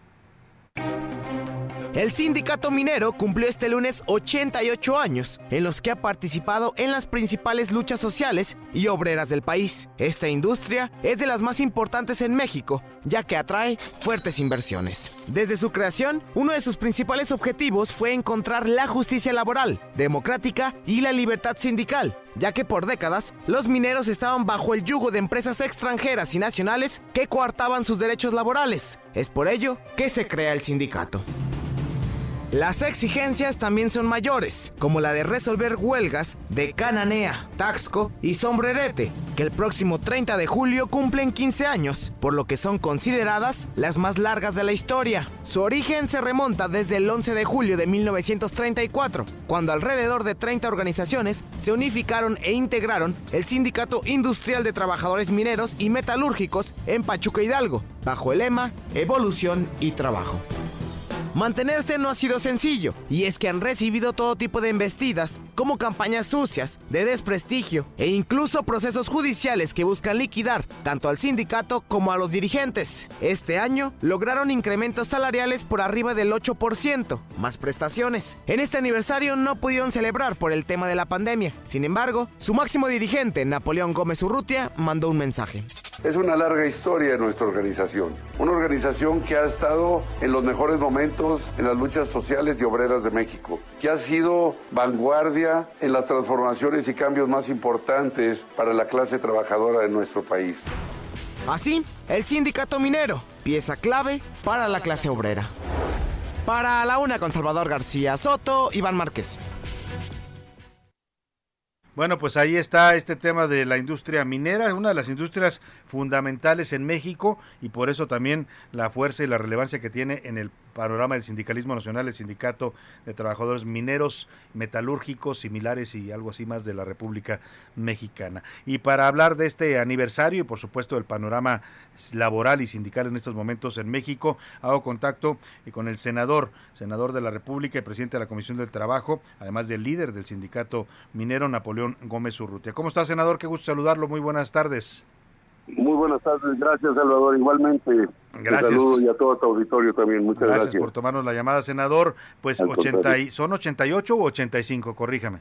El sindicato minero cumplió este lunes 88 años, en los que ha participado en las principales luchas sociales y obreras del país. Esta industria es de las más importantes en México, ya que atrae fuertes inversiones. Desde su creación, uno de sus principales objetivos fue encontrar la justicia laboral, democrática y la libertad sindical, ya que por décadas los mineros estaban bajo el yugo de empresas extranjeras y nacionales que coartaban sus derechos laborales. Es por ello que se crea el sindicato. Las exigencias también son mayores, como la de resolver huelgas de Cananea, Taxco y Sombrerete, que el próximo 30 de julio cumplen 15 años, por lo que son consideradas las más largas de la historia. Su origen se remonta desde el 11 de julio de 1934, cuando alrededor de 30 organizaciones se unificaron e integraron el Sindicato Industrial de Trabajadores Mineros y Metalúrgicos en Pachuca Hidalgo, bajo el lema Evolución y Trabajo. Mantenerse no ha sido sencillo, y es que han recibido todo tipo de embestidas, como campañas sucias, de desprestigio e incluso procesos judiciales que buscan liquidar tanto al sindicato como a los dirigentes. Este año lograron incrementos salariales por arriba del 8%, más prestaciones. En este aniversario no pudieron celebrar por el tema de la pandemia. Sin embargo, su máximo dirigente, Napoleón Gómez Urrutia, mandó un mensaje. Es una larga historia de nuestra organización, una organización que ha estado en los mejores momentos en las luchas sociales y obreras de México, que ha sido vanguardia en las transformaciones y cambios más importantes para la clase trabajadora de nuestro país. Así, el sindicato minero, pieza clave para la clase obrera. Para la una con Salvador García Soto, Iván Márquez. Bueno, pues ahí está este tema de la industria minera, una de las industrias fundamentales en México y por eso también la fuerza y la relevancia que tiene en el panorama del sindicalismo nacional, el sindicato de trabajadores mineros, metalúrgicos, similares y algo así más de la República Mexicana. Y para hablar de este aniversario y por supuesto del panorama laboral y sindical en estos momentos en México, hago contacto con el senador, senador de la República y presidente de la Comisión del Trabajo, además del líder del sindicato minero, Napoleón Gómez Urrutia. ¿Cómo está, senador? Qué gusto saludarlo. Muy buenas tardes. Muy buenas tardes, gracias Salvador, igualmente. Gracias. saludo y a todo tu auditorio también, muchas gracias. Gracias por tomarnos la llamada, senador. Pues 80 y, ¿son 88 o 85? Corríjame.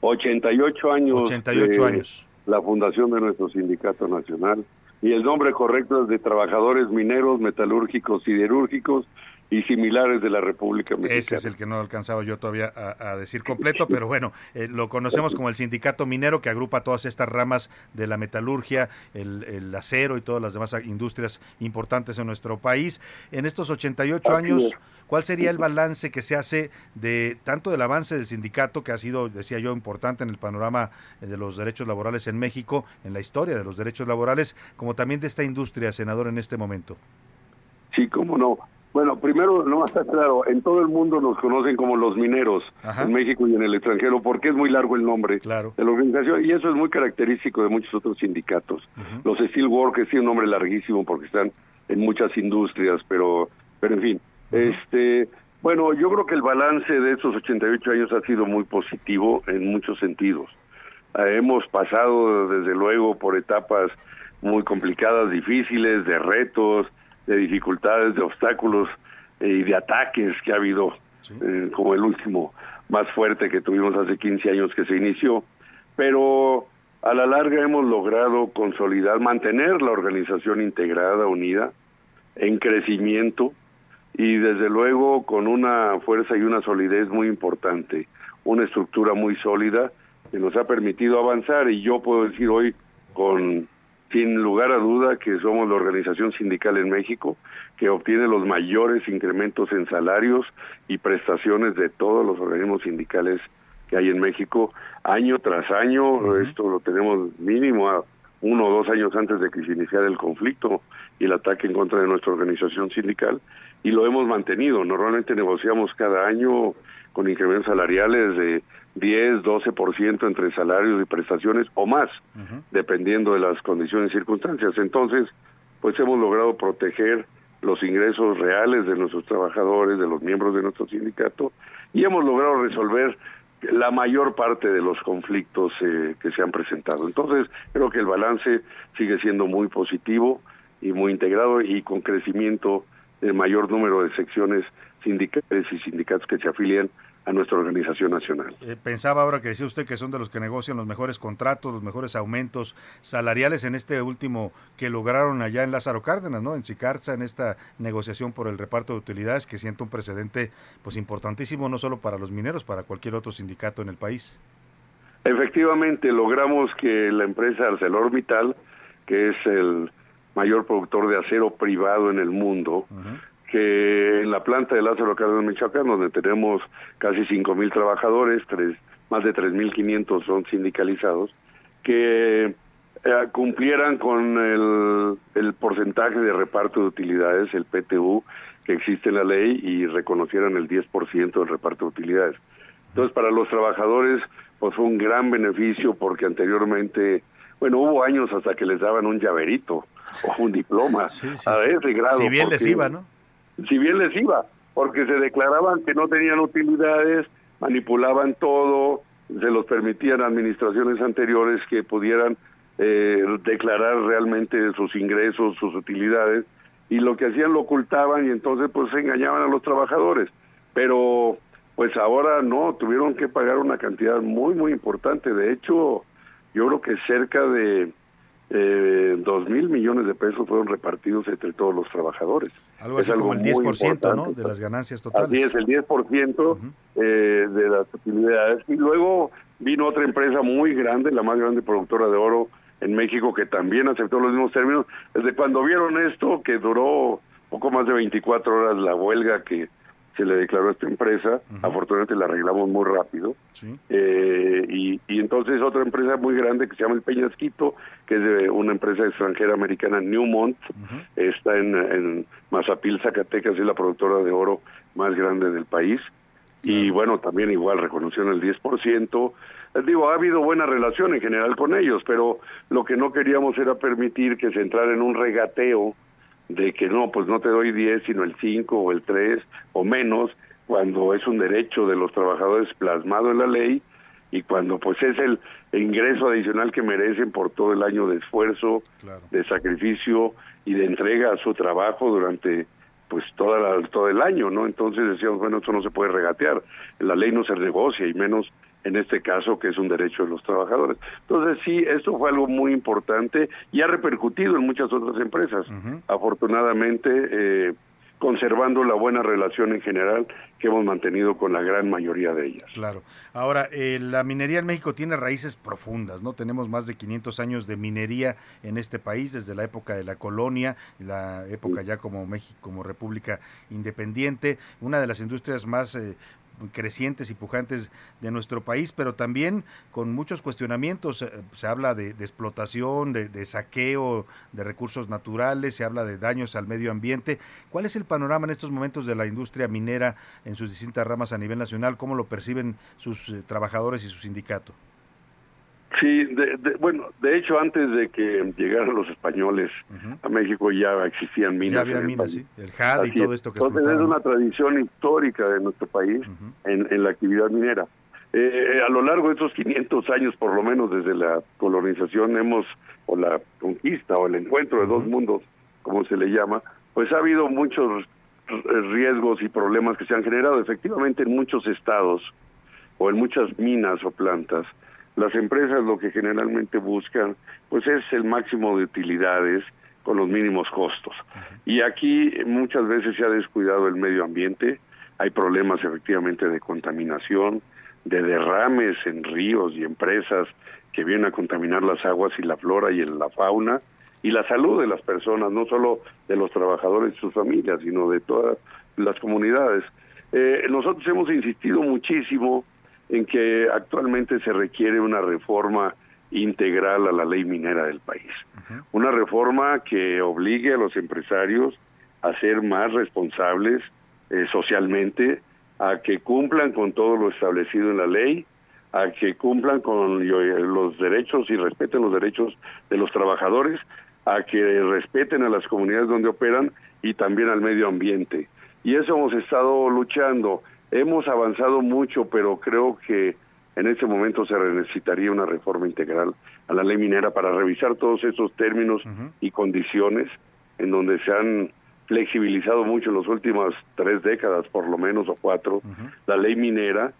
88 años. 88 años. La fundación de nuestro sindicato nacional. Y el nombre correcto es de Trabajadores Mineros, Metalúrgicos, Siderúrgicos y similares de la República Mexicana. Ese es el que no alcanzado yo todavía a, decir completo, pero bueno, eh, lo conocemos como el sindicato minero que agrupa todas estas ramas de la metalurgia, el, acero y todas las demás industrias importantes en nuestro país. En estos 88 años, ¿cuál sería el balance que se hace de tanto del avance del sindicato, que ha sido, decía yo, importante en el panorama eh, de los derechos laborales en México, en la historia de los derechos laborales, como también de esta industria, senador, en este momento? Sí, cómo no. Bueno, primero, no está claro, en todo el mundo nos conocen como los mineros, en México y en el extranjero, porque es muy largo el nombre de la organización y eso es muy característico de muchos otros sindicatos. Los Steelworkers tienen un nombre larguísimo porque están en muchas industrias, pero, pero en fin. este Bueno, yo creo que el balance de estos 88 años ha sido muy positivo en muchos sentidos. Eh, hemos pasado, desde luego, por etapas muy complicadas, difíciles, de retos, de dificultades, de obstáculos eh, y de ataques que ha habido, eh, como el último más fuerte que tuvimos hace 15 años que se inició. Pero a la larga hemos logrado consolidar, mantener la organización integrada, unida, en crecimiento y desde luego con una fuerza y una solidez muy importante, una estructura muy sólida que nos ha permitido avanzar y yo puedo decir hoy con sin lugar a duda que somos la organización sindical en México que obtiene los mayores incrementos en salarios y prestaciones de todos los organismos sindicales que hay en México año tras año. Esto lo tenemos mínimo a uno o dos años antes de que se iniciara el conflicto y el ataque en contra de nuestra organización sindical y lo hemos mantenido. Normalmente negociamos cada año con incrementos salariales de 10, 12% entre salarios y prestaciones o más, dependiendo de las condiciones y circunstancias. Entonces, pues hemos logrado proteger los ingresos reales de nuestros trabajadores, de los miembros de nuestro sindicato, y hemos logrado resolver la mayor parte de los conflictos eh, que se han presentado. Entonces, creo que el balance sigue siendo muy positivo y muy integrado y con crecimiento del mayor número de secciones sindicales y sindicatos que se afilian a nuestra organización nacional. Eh, pensaba ahora que decía usted que son de los que negocian los mejores contratos, los mejores aumentos salariales en este último que lograron allá en Lázaro Cárdenas, ¿no? En Cicarza, en esta negociación por el reparto de utilidades que siente un precedente pues importantísimo no solo para los mineros, para cualquier otro sindicato en el país. Efectivamente, logramos que la empresa ArcelorMittal, que es el mayor productor de acero privado en el mundo, que en la planta de Lázaro Cárdenas, Michoacán, donde tenemos casi 5.000 trabajadores, tres, más de 3.500 son sindicalizados, que eh, cumplieran con el, el porcentaje de reparto de utilidades, el PTU, que existe en la ley y reconocieran el 10% del reparto de utilidades. Entonces, para los trabajadores, pues fue un gran beneficio porque anteriormente, bueno, hubo años hasta que les daban un llaverito o un diploma a ese grado. Si bien les iba, ¿no? Si bien les iba, porque se declaraban que no tenían utilidades, manipulaban todo, se los permitían administraciones anteriores que pudieran eh, declarar realmente sus ingresos, sus utilidades, y lo que hacían lo ocultaban y entonces pues se engañaban a los trabajadores. Pero pues ahora no, tuvieron que pagar una cantidad muy, muy importante. De hecho, yo creo que cerca de eh, dos mil millones de pesos fueron repartidos entre todos los trabajadores. Algo así como el 10%, ¿no? De las ganancias totales. Así es, el 10% eh, de las utilidades. Y luego vino otra empresa muy grande, la más grande productora de oro en México, que también aceptó los mismos términos. Desde cuando vieron esto, que duró poco más de 24 horas la huelga que se le declaró a esta empresa, afortunadamente la arreglamos muy rápido, eh, y, y, entonces otra empresa muy grande que se llama el Peñasquito, que es de una empresa extranjera americana, Newmont, está en, en Mazapil, Zacatecas, es la productora de oro más grande del país, y bueno, también igual reconocieron el 10%, digo, ha habido buena relación en general con ellos, pero lo que no queríamos era permitir que se entrara en un regateo, de que no, pues no te doy 10, sino el 5 o el 3 o menos, cuando es un derecho de los trabajadores plasmado en la ley y cuando pues es el ingreso adicional que merecen por todo el año de esfuerzo, de sacrificio y de entrega a su trabajo durante pues toda la, todo el año, ¿no? Entonces decíamos, bueno, esto no se puede regatear, la ley no se negocia y menos en este caso que es un derecho de los trabajadores. Entonces sí, esto fue algo muy importante y ha repercutido en muchas otras empresas. Afortunadamente, eh, conservando la buena relación en general que hemos mantenido con la gran mayoría de ellas. Claro. Ahora, eh, la minería en México tiene raíces profundas, ¿no? Tenemos más de 500 años de minería en este país, desde la época de la colonia, la época ya como México, como república independiente, una de las industrias más eh, crecientes y pujantes de nuestro país, pero también con muchos cuestionamientos. Eh, se habla de, explotación, de, saqueo de recursos naturales, se habla de daños al medio ambiente. ¿Cuál es el panorama en estos momentos de la industria minera en sus distintas ramas a nivel nacional? ¿Cómo lo perciben sus eh, trabajadores y su sindicato? Sí, bueno, de hecho antes de que llegaran los españoles a México ya existían minas. Ya había minas, sí, el JAD y todo esto que Entonces es una tradición histórica de nuestro país en, la actividad minera. Eh, a lo largo de estos 500 años, por lo menos desde la colonización, hemos, o la conquista, o el encuentro de dos mundos, como se le llama, pues ha habido muchos riesgos y problemas que se han generado efectivamente en muchos estados o en muchas minas o plantas las empresas lo que generalmente buscan pues es el máximo de utilidades con los mínimos costos. Y aquí muchas veces se ha descuidado el medio ambiente, hay problemas efectivamente de contaminación, de derrames en ríos y empresas que vienen a contaminar las aguas y la flora y la fauna y la salud de las personas, no solo de los trabajadores y sus familias, sino de todas las comunidades. Eh, nosotros hemos insistido muchísimo en que actualmente se requiere una reforma integral a la ley minera del país. Una reforma que obligue a los empresarios a ser más responsables eh, socialmente, a que cumplan con todo lo establecido en la ley, a que cumplan con eh, los derechos y respeten los derechos de los trabajadores, a que respeten a las comunidades donde operan y también al medio ambiente. Y eso hemos estado luchando. Hemos avanzado mucho, pero creo que en este momento se necesitaría una reforma integral a la ley minera para revisar todos esos términos y condiciones en donde se han flexibilizado mucho en las últimas tres décadas, por lo menos, o cuatro, la ley minera,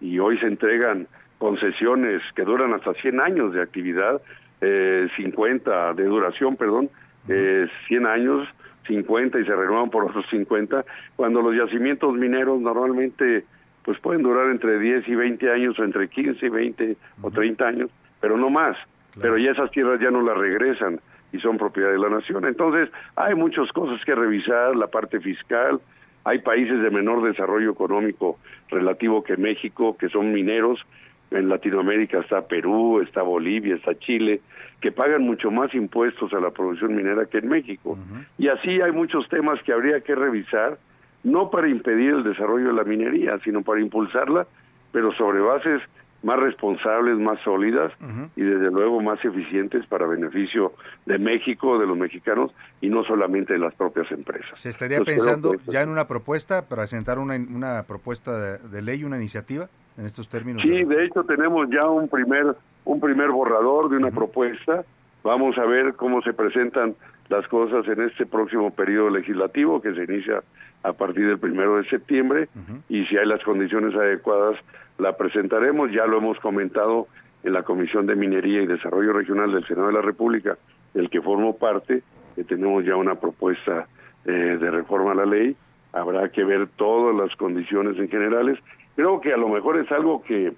y hoy se entregan concesiones que duran hasta 100 años de actividad, eh, 50 de duración, perdón, eh, 100 años, 50 y se renuevan por otros 50, cuando los yacimientos mineros normalmente pues pueden durar entre 10 y 20 años o entre 15 y 20 o 30 años, pero no más. Pero ya esas tierras ya no las regresan y son propiedad de la nación. Entonces, hay muchas cosas que revisar, la parte fiscal, hay países de menor desarrollo económico relativo que México, que son mineros, en Latinoamérica está Perú, está Bolivia, está Chile, que pagan mucho más impuestos a la producción minera que en México. Y así hay muchos temas que habría que revisar no para impedir el desarrollo de la minería, sino para impulsarla, pero sobre bases más responsables, más sólidas y desde luego más eficientes para beneficio de México, de los mexicanos y no solamente de las propias empresas. ¿Se estaría pensando ya en una propuesta para presentar una, una propuesta de, ley, una iniciativa en estos términos? Sí, de hecho tenemos ya un primer un primer borrador de una propuesta. Vamos a ver cómo se presentan las cosas en este próximo periodo legislativo que se inicia a partir del primero de septiembre y si hay las condiciones adecuadas la presentaremos, ya lo hemos comentado en la Comisión de Minería y Desarrollo Regional del Senado de la República, del que formo parte, que tenemos ya una propuesta eh, de reforma a la ley, habrá que ver todas las condiciones en generales, creo que a lo mejor es algo que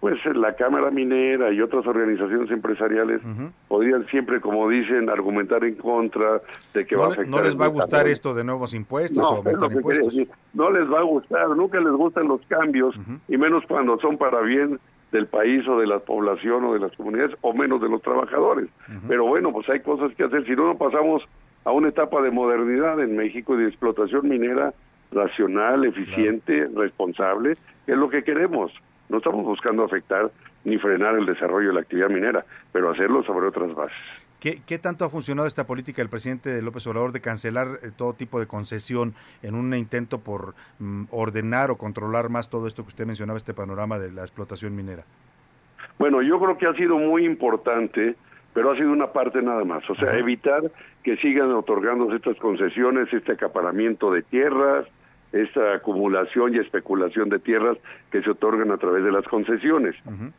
pues la Cámara Minera y otras organizaciones empresariales podrían siempre, como dicen, argumentar en contra de que no, va a afectar. No les va a gustar esto de nuevos impuestos o aumentar impuestos. No les va a gustar, nunca les gustan los cambios, y menos cuando son para bien del país o de la población o de las comunidades, o menos de los trabajadores. Pero bueno, pues hay cosas que hacer. Si no, no pasamos a una etapa de modernidad en México y de explotación minera racional, eficiente, responsable, que es lo que queremos. No estamos buscando afectar ni frenar el desarrollo de la actividad minera, pero hacerlo sobre otras bases. ¿Qué, tanto ha funcionado esta política del presidente López Obrador de cancelar eh, todo tipo de concesión en un intento por mm, ordenar o controlar más todo esto que usted mencionaba, este panorama de la explotación minera? Bueno, yo creo que ha sido muy importante, pero ha sido una parte nada más. O sea, evitar que sigan otorgándose estas concesiones, este acaparamiento de tierras, esta acumulación y especulación de tierras que se otorgan a través de las concesiones.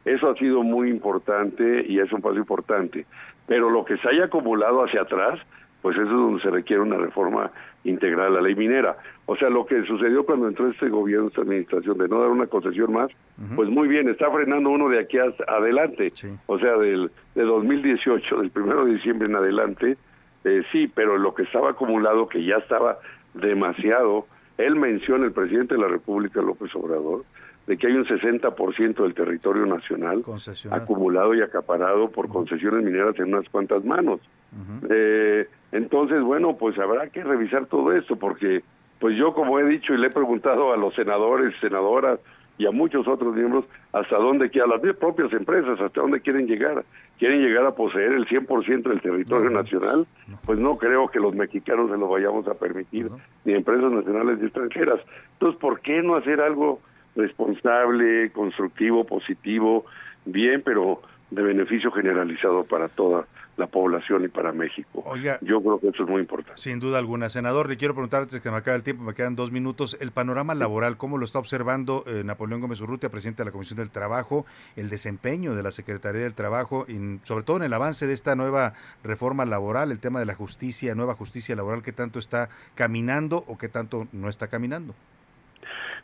Eso ha sido muy importante y es un paso importante. Pero lo que se haya acumulado hacia atrás, pues eso es donde se requiere una reforma integral a la ley minera. O sea, lo que sucedió cuando entró este gobierno, esta administración, de no dar una concesión más, pues muy bien, está frenando uno de aquí hasta adelante. O sea, del de 2018, del primero de diciembre en adelante, eh, sí, pero lo que estaba acumulado, que ya estaba demasiado, él menciona, el presidente de la República, López Obrador, de que hay un 60% del territorio nacional acumulado y acaparado por concesiones mineras en unas cuantas manos. eh, entonces, bueno, pues habrá que revisar todo esto, porque pues yo, como he dicho y le he preguntado a los senadores, senadoras, y a muchos otros miembros hasta dónde quieren, a las propias empresas, hasta dónde quieren llegar. ¿Quieren llegar a poseer el 100% del territorio nacional? Pues no creo que los mexicanos se lo vayamos a permitir, ni empresas nacionales ni extranjeras. Entonces, ¿por qué no hacer algo responsable, constructivo, positivo, bien, pero de beneficio generalizado para toda la población y para México. Yo creo que eso es muy importante. Sin duda alguna. Senador, le quiero preguntar antes que me acabe el tiempo, me quedan dos minutos, el panorama laboral, ¿cómo lo está observando eh, Napoleón Gómez Urrutia, presidente de la Comisión del Trabajo, el desempeño de la Secretaría del Trabajo, y sobre todo en el avance de esta nueva reforma laboral, el tema de la justicia, nueva justicia laboral, qué tanto está caminando o qué tanto no está caminando?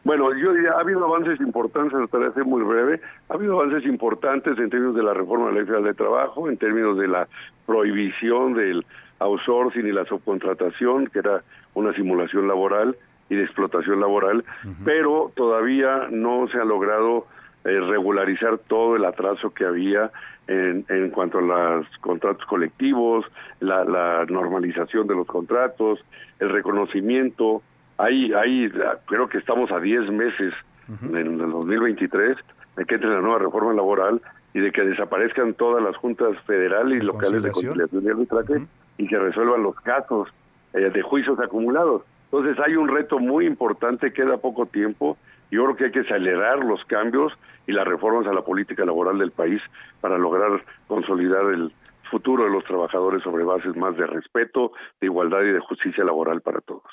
Bueno, yo diría, ha habido avances importantes, trataré de ser muy breve, ha habido avances importantes en términos de la reforma de la ley federal de trabajo, en términos de la prohibición del outsourcing y la subcontratación, que era una simulación laboral y de explotación laboral, pero todavía no se ha logrado eh, regularizar todo el atraso que había en, en cuanto a los contratos colectivos, la, la normalización de los contratos, el reconocimiento, Ahí, ahí creo que estamos a 10 meses en el 2023 de que entre la nueva reforma laboral y de que desaparezcan todas las juntas federales y locales de conciliación y arbitraje y que resuelvan los casos eh, de juicios acumulados. Entonces hay un reto muy importante, queda poco tiempo. Yo creo que hay que acelerar los cambios y las reformas a la política laboral del país para lograr consolidar el futuro de los trabajadores sobre bases más de respeto, de igualdad y de justicia laboral para todos.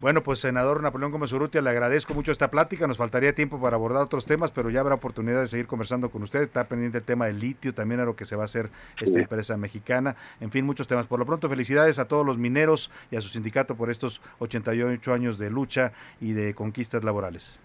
Bueno, pues senador Napoleón Gómez Urrutia, le agradezco mucho esta plática. Nos faltaría tiempo para abordar otros temas, pero ya habrá oportunidad de seguir conversando con usted. Está pendiente el tema del litio, también a lo que se va a hacer esta empresa mexicana. En fin, muchos temas. Por lo pronto, felicidades a todos los mineros y a su sindicato por estos 88 años de lucha y de conquistas laborales.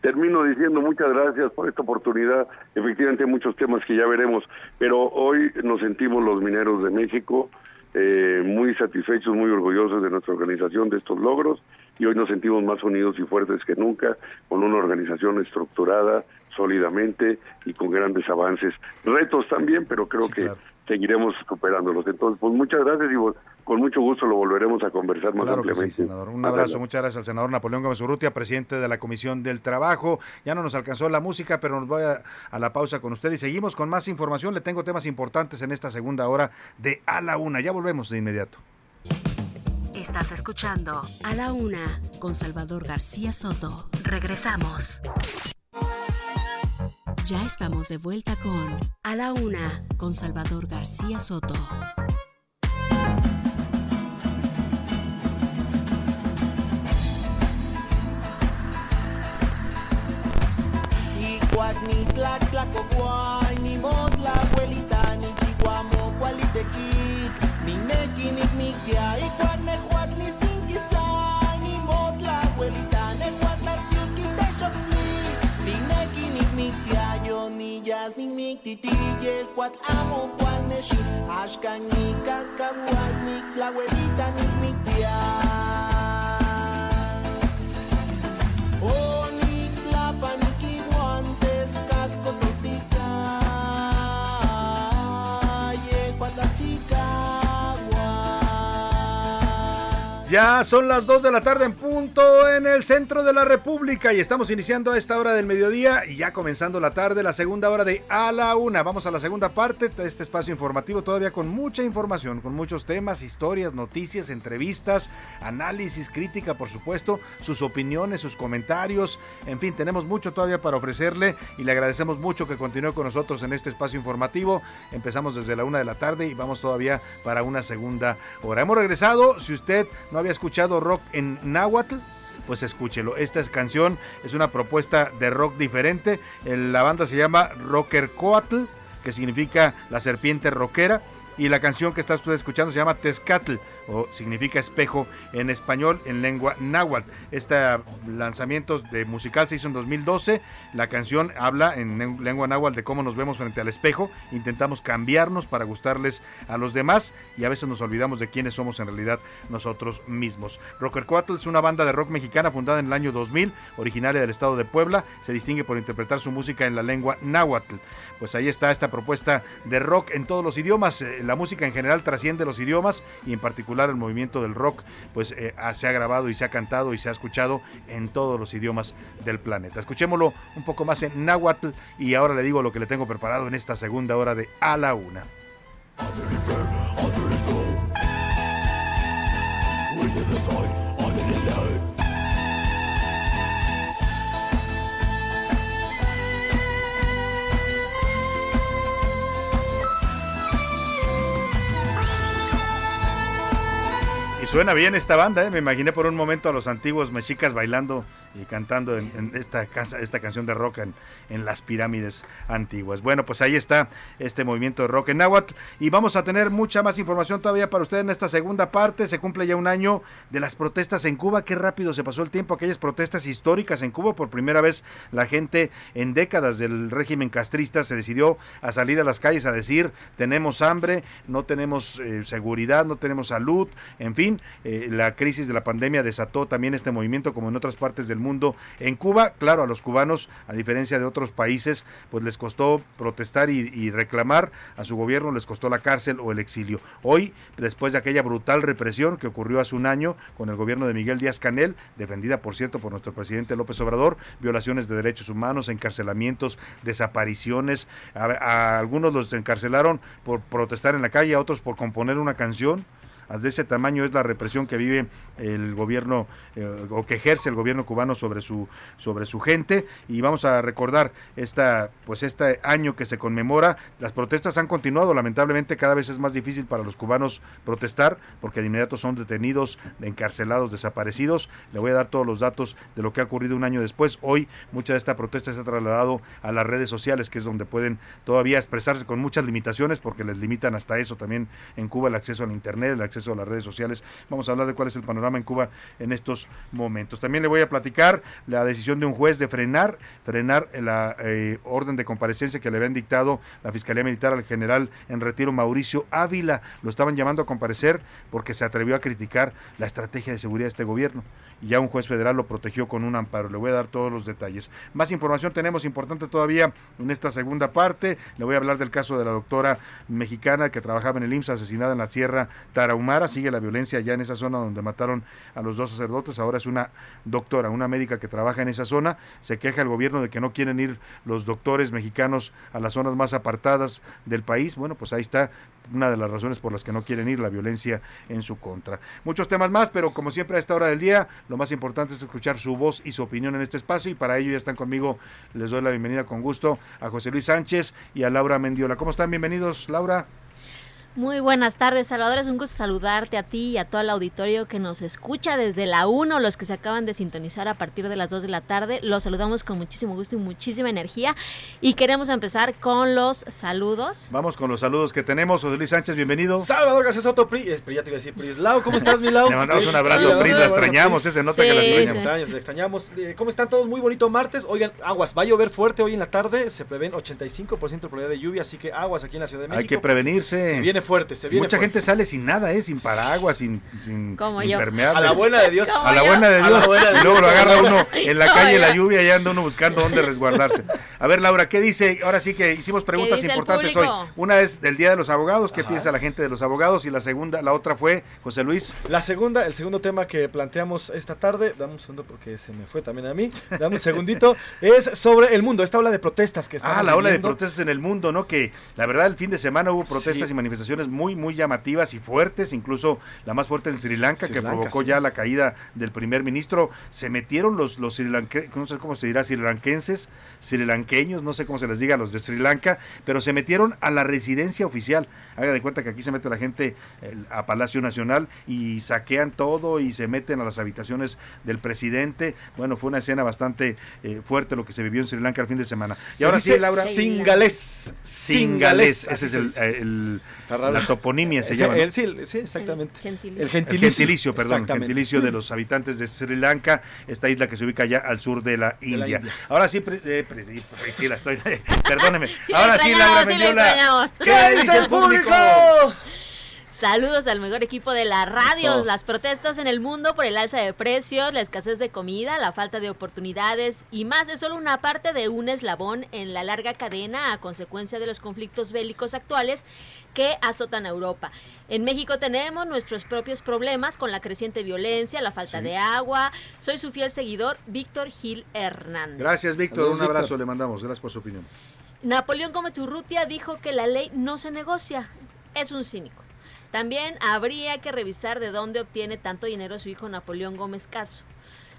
Termino diciendo muchas gracias por esta oportunidad. Efectivamente, hay muchos temas que ya veremos, pero hoy nos sentimos los mineros de México eh, muy satisfechos, muy orgullosos de nuestra organización, de estos logros, y hoy nos sentimos más unidos y fuertes que nunca, con una organización estructurada, sólidamente y con grandes avances. Retos también, pero creo que seguiremos superándolos. Entonces, pues muchas gracias y con mucho gusto lo volveremos a conversar más ampliamente. Un abrazo, muchas gracias al senador Napoleón Gómez Urrutia, presidente de la Comisión del Trabajo. Ya no nos alcanzó la música, pero nos voy a, a, la pausa con usted y seguimos con más información. Le tengo temas importantes en esta segunda hora de A la Una. Ya volvemos de inmediato. Estás escuchando A la Una con Salvador García Soto. Regresamos. Ya estamos de vuelta con A la Una con Salvador García Soto. ni ni mictitille, cuac amo, cual neshi, ashka, ni cacahuas, ni la abuelita, ni miquia. Oh, Ya son las 2 de la tarde en punto en el centro de la República y estamos iniciando a esta hora del mediodía y ya comenzando la tarde, la segunda hora de A la Una. Vamos a la segunda parte de este espacio informativo, todavía con mucha información, con muchos temas, historias, noticias, entrevistas, análisis, crítica, por supuesto, sus opiniones, sus comentarios. En fin, tenemos mucho todavía para ofrecerle y le agradecemos mucho que continúe con nosotros en este espacio informativo. Empezamos desde la una de la tarde y vamos todavía para una segunda hora. Hemos regresado, si usted no había escuchado rock en náhuatl, pues escúchelo. Esta canción es una propuesta de rock diferente. La banda se llama Rocker Coatl, que significa la serpiente rockera. Y la canción que está escuchando se llama Tezcatl o significa espejo en español en lengua náhuatl. Este lanzamiento de musical se hizo en 2012. La canción habla en lengua náhuatl de cómo nos vemos frente al espejo. Intentamos cambiarnos para gustarles a los demás y a veces nos olvidamos de quiénes somos en realidad nosotros mismos. Rocker Coatl es una banda de rock mexicana fundada en el año 2000, originaria del estado de Puebla. Se distingue por interpretar su música en la lengua náhuatl. Pues ahí está esta propuesta de rock en todos los idiomas. Eh, la música en general trasciende los idiomas y en particular el movimiento del rock, pues eh, se ha grabado y se ha cantado y se ha escuchado en todos los idiomas del planeta. Escuchémoslo un poco más en náhuatl y ahora le digo lo que le tengo preparado en esta segunda hora de A la Una. Suena bien esta banda, ¿eh? me imaginé por un momento a los antiguos mexicas bailando y cantando en, esta, casa, esta canción de rock en, en, las pirámides antiguas. Bueno, pues ahí está este movimiento de rock en náhuatl y vamos a tener mucha más información todavía para ustedes en esta segunda parte. Se cumple ya un año de las protestas en Cuba. Qué rápido se pasó el tiempo, aquellas protestas históricas en Cuba. Por primera vez la gente en décadas del régimen castrista se decidió a salir a las calles a decir tenemos hambre, no tenemos eh, seguridad, no tenemos salud, en fin eh, la crisis de la pandemia desató también este movimiento como en otras partes del mundo. En Cuba, claro, a los cubanos, a diferencia de otros países, pues les costó protestar y, reclamar a su gobierno, les costó la cárcel o el exilio. Hoy, después de aquella brutal represión que ocurrió hace un año con el gobierno de Miguel Díaz Canel, defendida por cierto por nuestro presidente López Obrador, violaciones de derechos humanos, encarcelamientos, desapariciones, a algunos los encarcelaron por protestar en la calle, a otros por componer una canción, de ese tamaño es la represión que vive el gobierno eh, o que ejerce el gobierno cubano sobre su sobre su gente. Y vamos a recordar esta pues este año que se conmemora. Las protestas han continuado. Lamentablemente cada vez es más difícil para los cubanos protestar porque de inmediato son detenidos encarcelados desaparecidos. Le voy a dar todos los datos de lo que ha ocurrido un año después. Hoy mucha de esta protesta se ha trasladado a las redes sociales que es donde pueden todavía expresarse con muchas limitaciones porque les limitan hasta eso también en Cuba el acceso al internet el acceso a las redes sociales. Vamos a hablar de cuál es el panorama en Cuba en estos momentos. También le voy a platicar la decisión de un juez de frenar, frenar la eh, orden de comparecencia que le habían dictado la Fiscalía Militar al general en retiro Mauricio Ávila. Lo estaban llamando a comparecer porque se atrevió a criticar la estrategia de seguridad de este gobierno. Y ya un juez federal lo protegió con un amparo. Le voy a dar todos los detalles. Más información tenemos importante todavía en esta segunda parte. Le voy a hablar del caso de la doctora mexicana que trabajaba en el IMSS asesinada en la Sierra Tarahumara sigue la violencia ya en esa zona donde mataron a los dos sacerdotes, ahora es una doctora, una médica que trabaja en esa zona, se queja el gobierno de que no quieren ir los doctores mexicanos a las zonas más apartadas del país, bueno, pues ahí está una de las razones por las que no quieren ir, la violencia en su contra. Muchos temas más, pero como siempre a esta hora del día, lo más importante es escuchar su voz y su opinión en este espacio y para ello ya están conmigo, les doy la bienvenida con gusto a José Luis Sánchez y a Laura Mendiola. ¿Cómo están? Bienvenidos, Laura. Muy buenas tardes, Salvador. Es un gusto saludarte a ti y a todo el auditorio que nos escucha desde la 1, los que se acaban de sintonizar a partir de las 2 de la tarde. Los saludamos con muchísimo gusto y muchísima energía. Y queremos empezar con los saludos. Vamos con los saludos que tenemos. José Luis Sánchez, bienvenido. Salvador García Soto, Pri. ya te iba a decir Prislau. ¿Cómo estás, mi Lau? Le mandamos un abrazo, Pri. La extrañamos, ese nota que la extrañamos. Le extrañamos. Eh, ¿Cómo están todos? Muy bonito martes. Oigan, aguas, va a llover fuerte hoy en la tarde. Se prevén 85% de probabilidad de lluvia, así que aguas aquí en la Ciudad de México. Hay que prevenirse. Se viene fuerte, se viene Mucha gente sale sin nada, ¿eh? Sin paraguas, sin, sin impermeable. A la buena de Dios. A la buena de Dios. y luego lo agarra uno en la calle, la lluvia, y anda uno buscando dónde resguardarse. A ver, Laura, ¿qué dice? Ahora sí que hicimos preguntas importantes hoy. Una es del Día de los Abogados, ¿qué piensa la gente de los abogados? Y la segunda, la otra fue, José Luis. La segunda, el segundo tema que planteamos esta tarde, dame un segundo porque se me fue también a mí, dame un segundito, es sobre el mundo, esta ola de protestas que está. Ah, la ola de protestas en el mundo, ¿no? Que la verdad el fin de semana hubo protestas y manifestaciones muy, muy llamativas y fuertes, incluso la más fuerte en Sri Lanka, que provocó ya la caída del primer ministro. Se metieron los, los sri no sé cómo se dirá, sri lankenses, sri lanqueños, no sé cómo se les diga, los de Sri Lanka, pero se metieron a la residencia oficial. Haga de cuenta que aquí se mete la gente a Palacio Nacional y saquean todo y se meten a las habitaciones del presidente. Bueno, fue una escena bastante eh, fuerte lo que se vivió en Sri Lanka el fin de semana. Y ahora sí, Laura. Singalés. Singalés. Ese es el, la toponimia, se llama sí, exactamente. El gentilicio. perdón, gentilicio de los habitantes de Sri Lanka, esta isla que se ubica ya al sur de la India. Ahora sí, eh, Priscila, estoy, perdóneme. Ahora sí, Laura Mendiola. ¿Qué dice el público? Saludos al mejor equipo de la radio. Las protestas en el mundo por el alza de precios, la escasez de comida, la falta de oportunidades y más es solo una parte de un eslabón en la larga cadena a consecuencia de los conflictos bélicos actuales que azotan a Europa. En México tenemos nuestros propios problemas con la creciente violencia, la falta de agua. Soy su fiel seguidor, Víctor Gil Hernández. Gracias, Víctor. un abrazo le mandamos. Gracias por su opinión. Napoleón Gómez Urrutia dijo que la ley no se negocia. Es un cínico. También habría que revisar de dónde obtiene tanto dinero su hijo Napoleón Gómez Caso.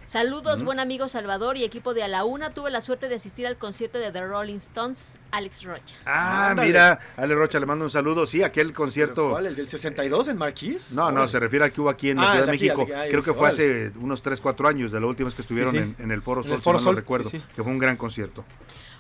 Saludos, buen amigo Salvador y equipo de A la Una. Tuve la suerte de asistir al concierto de The Rolling Stones, Alex Rocha. Ah, mira, Alex Rocha le mando un saludo. Sí, aquel concierto. ¿Cuál? ¿El del 62 en Marquis? No, no, se refiere al que hubo aquí en la Ah, Ciudad de aquí, México. Creo que fue hace unos 3, 4 años, de la última vez que estuvieron sí. En, en el Foro Sol, el si Foro mal no Sol, recuerdo. sí, sí. Que fue un gran concierto.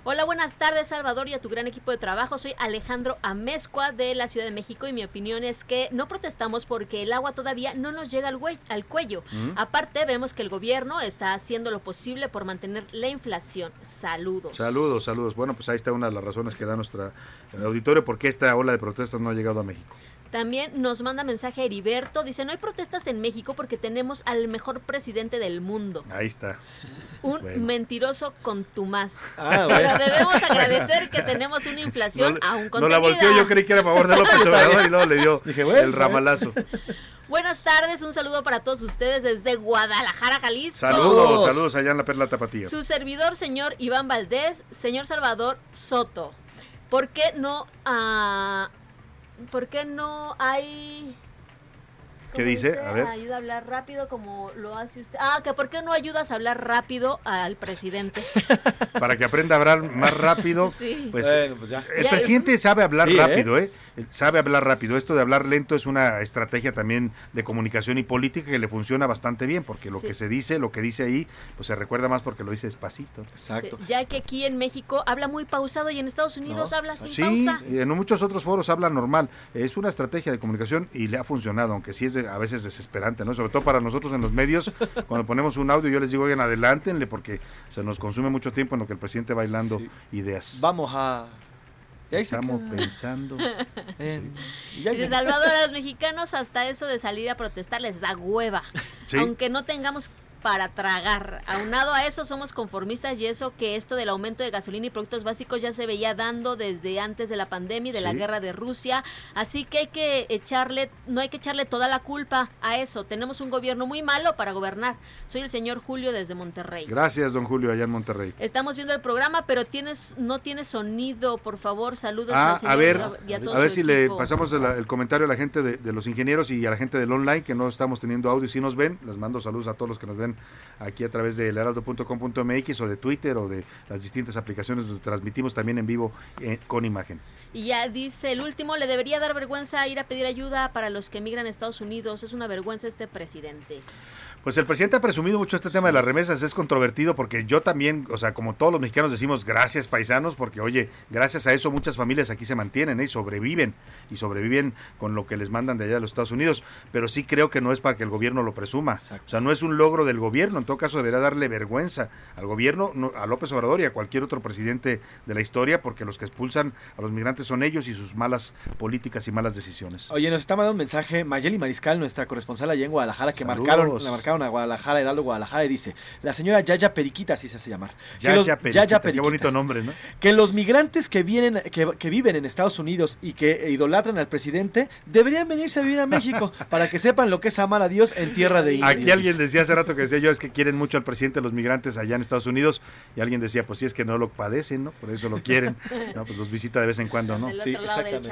Hola, buenas tardes Salvador y a tu gran equipo de trabajo. Soy Alejandro Amezcua de la Ciudad de México y mi opinión es que no protestamos porque el agua todavía no nos llega al, al cuello. Mm. Aparte, vemos que el gobierno está haciendo lo posible por mantener la inflación. Saludos. Saludos, saludos. Bueno, pues ahí está una de las razones que da nuestra el auditorio porque esta ola de protestas no ha llegado a México. También nos manda mensaje Heriberto. Dice, no hay protestas en México porque tenemos al mejor presidente del mundo. Ahí está. Un Bueno. mentiroso contumaz. Ah, Pero bueno. debemos agradecer que tenemos una inflación No, aún no contenida. la volteó, yo creí que era a favor de López Obrador y luego le dio Dije, bueno, el ramalazo. Buenas tardes, un saludo para todos ustedes desde Guadalajara, Jalisco. Saludos, saludos allá en la Perla Tapatía. Su servidor, señor Iván Valdés, señor Salvador Soto. ¿Por qué no, ah, por qué no hay... ¿Qué ¿cómo dice? A ver. Ayuda a hablar rápido como lo hace usted. Ah, que ¿por qué no ayudas a hablar rápido al presidente? Para que aprenda a hablar más rápido. Sí. Pues, Bueno, pues ya. El Ya presidente sabe hablar Sí, ¿eh? rápido, ¿eh? Sabe hablar rápido. Esto de hablar lento es una estrategia también de comunicación y política que le funciona bastante bien, porque lo Sí. que se dice, lo que dice ahí, pues se recuerda más porque lo dice despacito. Exacto. Ya que aquí en México habla muy pausado y en Estados Unidos habla sin Sí, pausa. y en muchos otros foros habla normal. Es una estrategia de comunicación y le ha funcionado, aunque sí es de- a veces desesperante, ¿no? Sobre todo para nosotros en los medios, cuando ponemos un audio yo les digo, oigan, adelántenle porque se nos consume mucho tiempo en lo que el presidente va bailando ideas. Vamos a... Y ahí se Estamos pensando. En- ya- Salvador, a los mexicanos hasta eso de salir a protestar les da hueva. Sí. Aunque no tengamos para tragar. Aunado a eso somos conformistas y eso que esto del aumento de gasolina y productos básicos ya se veía dando desde antes de la pandemia y de la guerra de Rusia. Así que hay que echarle, no hay que echarle toda la culpa a eso. Tenemos un gobierno muy malo para gobernar. Soy el señor Julio desde Monterrey. Gracias, don Julio, allá en Monterrey. Estamos viendo el programa, pero tienes no tiene sonido, por favor, saludos Ah, al señor a ver, y a, a ver si le pasamos el, el comentario a la gente de, de los ingenieros y a la gente del online que no estamos teniendo audio. Si nos ven, les mando saludos a todos los que nos ven aquí a través de heraldo.com.mx o de Twitter o de las distintas aplicaciones donde transmitimos también en vivo eh, con imagen. Y ya dice el último, le debería dar vergüenza ir a pedir ayuda para los que emigran a Estados Unidos. Es una vergüenza este presidente. Pues el presidente ha presumido mucho este tema de las remesas, es controvertido porque yo también, o sea, como todos los mexicanos decimos gracias paisanos, porque oye, gracias a eso muchas familias aquí se mantienen ¿eh? y sobreviven, y sobreviven con lo que les mandan de allá de los Estados Unidos, pero sí creo que no es para que el gobierno lo presuma, o sea, no es un logro del gobierno, en todo caso debería darle vergüenza al gobierno, no- a López Obrador y a cualquier otro presidente de la historia, porque los que expulsan a los migrantes son ellos y sus malas políticas y malas decisiones. Oye, nos está mandando un mensaje Mayeli Mariscal, nuestra corresponsal allá en Guadalajara, que Saludos. marcaron, la marcaron a Guadalajara, Heraldo Guadalajara, y dice, la señora Yaya Periquita, así se hace llamar. Yaya los- Periquita, Yaya qué bonito nombre, ¿no? Que los migrantes que vienen, que, que viven en Estados Unidos y que idolatran al presidente, deberían venirse a vivir a México para que sepan lo que es amar a Dios en tierra de indios. Aquí alguien decía hace rato que decía yo es que quieren mucho al presidente los migrantes allá en Estados Unidos y alguien decía pues sí es que no lo padecen, ¿no? Por eso lo quieren. No, pues los visita de vez en cuando, ¿no? Del Sí, del exactamente.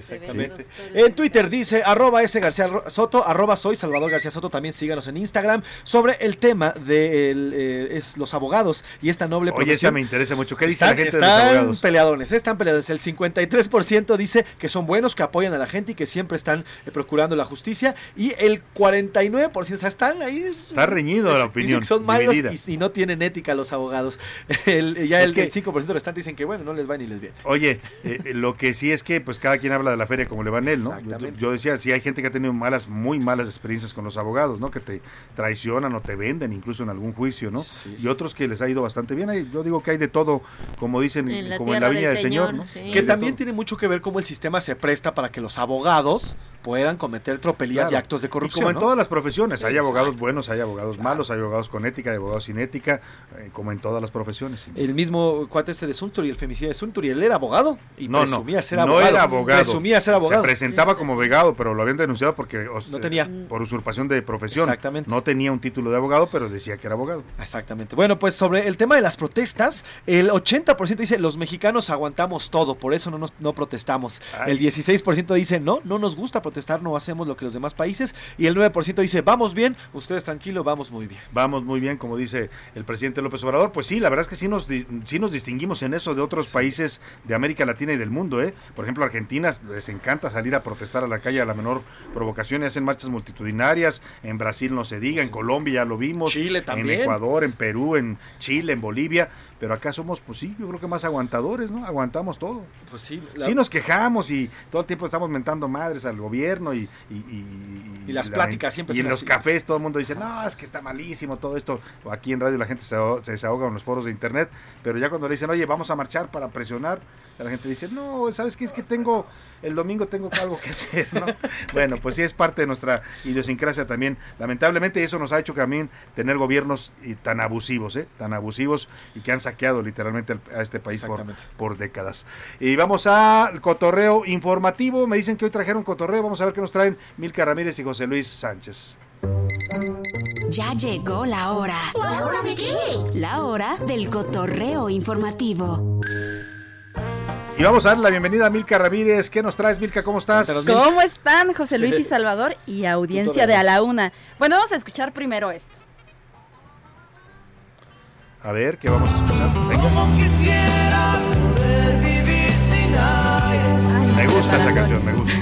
se ven los. En Twitter dice arroba S García Soto, arroba soy Salvador García Soto, también síganos en Instagram, sobre el tema de el, eh, es los abogados y esta noble Oye, esa profesión. me interesa mucho. ¿Qué dice están, la gente de los están abogados? peleadones, están peleadones. El 53% dice que son buenos, que apoyan a la gente y que siempre están eh, procurando la justicia. Y el 49%, o sea, están ahí. Está reñido la opinión, son malos y, y no tienen ética los abogados. El- ya Es el, que- el 5% restante dicen que bueno, no les va ni les viene. Oye, eh, lo que sí es que pues cada quien habla de la feria como le va en él, ¿no? Yo decía, sí hay gente que ha tenido malas, muy malas experiencias con los abogados, ¿no? Que te traicionan o te venden incluso en algún juicio, ¿no? Y otros que les ha ido bastante bien. Hay- Yo digo que hay de todo, como dicen, En como en la viña del del Señor, Señor, ¿no? sí. Hay Que también tiene mucho que ver cómo el sistema se presta para que los abogados puedan cometer tropelías y actos de Y corrupción. como en ¿no? todas las profesiones, Sí, hay abogados exacto. buenos, hay abogados malos, hay abogados con ética, hay abogados sin ética, eh, como en todas las profesiones. El mismo cuate este de Sunturi, el femicidio de Sunturi, él era abogado y no, no, presumía ser no abogado. era abogado. Presumía ser abogado. Se presentaba como abogado, pero lo habían denunciado porque No tenía. por usurpación de profesión. Exactamente. No tenía un título de abogado, pero decía que era abogado. Exactamente. Bueno, pues sobre el tema de las protestas, el 80% dice los mexicanos aguantamos todo, por eso no nos no protestamos. Ay. El 16% dice no, no nos gusta protestar, no hacemos lo que los demás países. Y el 9% dice vamos bien, ustedes tranquilos, vamos muy bien. Vamos muy bien, como dice el presidente López Obrador. Pues sí, la verdad es que sí nos, sí nos distinguimos en eso de otros países de América Latina y del mundo. ¿eh? Por ejemplo, Argentina les encanta salir a protestar a la calle a la menor provocación y hacen marchas multitudinarias. En Brasil no se diga, en Colombia ya lo vimos. Chile también. En Ecuador, en Perú, en Chile, en Bolivia pero acá somos, pues sí, yo creo que más aguantadores, ¿no? Aguantamos todo. Pues sí. Sí nos quejamos y todo el tiempo estamos mentando madres al gobierno y... Y, las pláticas siempre Y en los cafés todo el mundo dice, no, es que está malísimo todo esto. O aquí en radio la gente se, se desahoga en los foros de internet, pero ya cuando le dicen, oye, vamos a marchar para presionar, la gente dice, no, ¿sabes qué? Es que tengo, el domingo tengo algo que hacer, ¿no? bueno, pues sí es parte de nuestra idiosincrasia también. Lamentablemente eso nos ha hecho también tener gobiernos tan abusivos, ¿eh? Tan abusivos y que han saqueado literalmente a este país por, por décadas. Y vamos al cotorreo informativo. Me dicen que hoy trajeron cotorreo. Vamos a ver qué nos traen Milka Ramírez y José Luis Sánchez. Ya llegó la hora. ¿La hora de qué? La hora del cotorreo informativo. Y vamos a dar la bienvenida a Milka Ramírez. ¿Qué nos traes, Milka? ¿Cómo estás? ¿Cómo están, José Luis y Salvador y audiencia de A la Una? Bueno, vamos a escuchar primero esto. A ver, ¿qué vamos a escuchar? Me gusta esa canción, me gusta.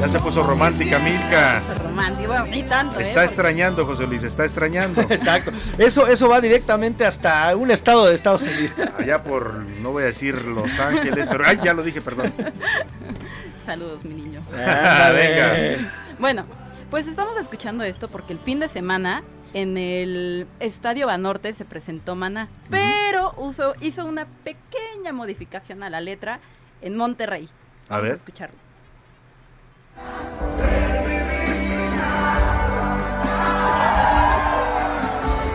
Ya se puso romántica, Milka. Romántico, ni tanto. ¿eh? Está extrañando, José Luis, está extrañando. Exacto. Eso, eso va directamente hasta un estado de Estados Unidos. Allá por, no voy a decir Los Ángeles, pero ay, ya lo dije, perdón. Saludos, mi niño. Ah, venga. Bueno, pues estamos escuchando esto porque el fin de semana en el Estadio Banorte se presentó Maná, pero hizo una pequeña modificación a la letra en Monterrey. A ver. a escucharlo.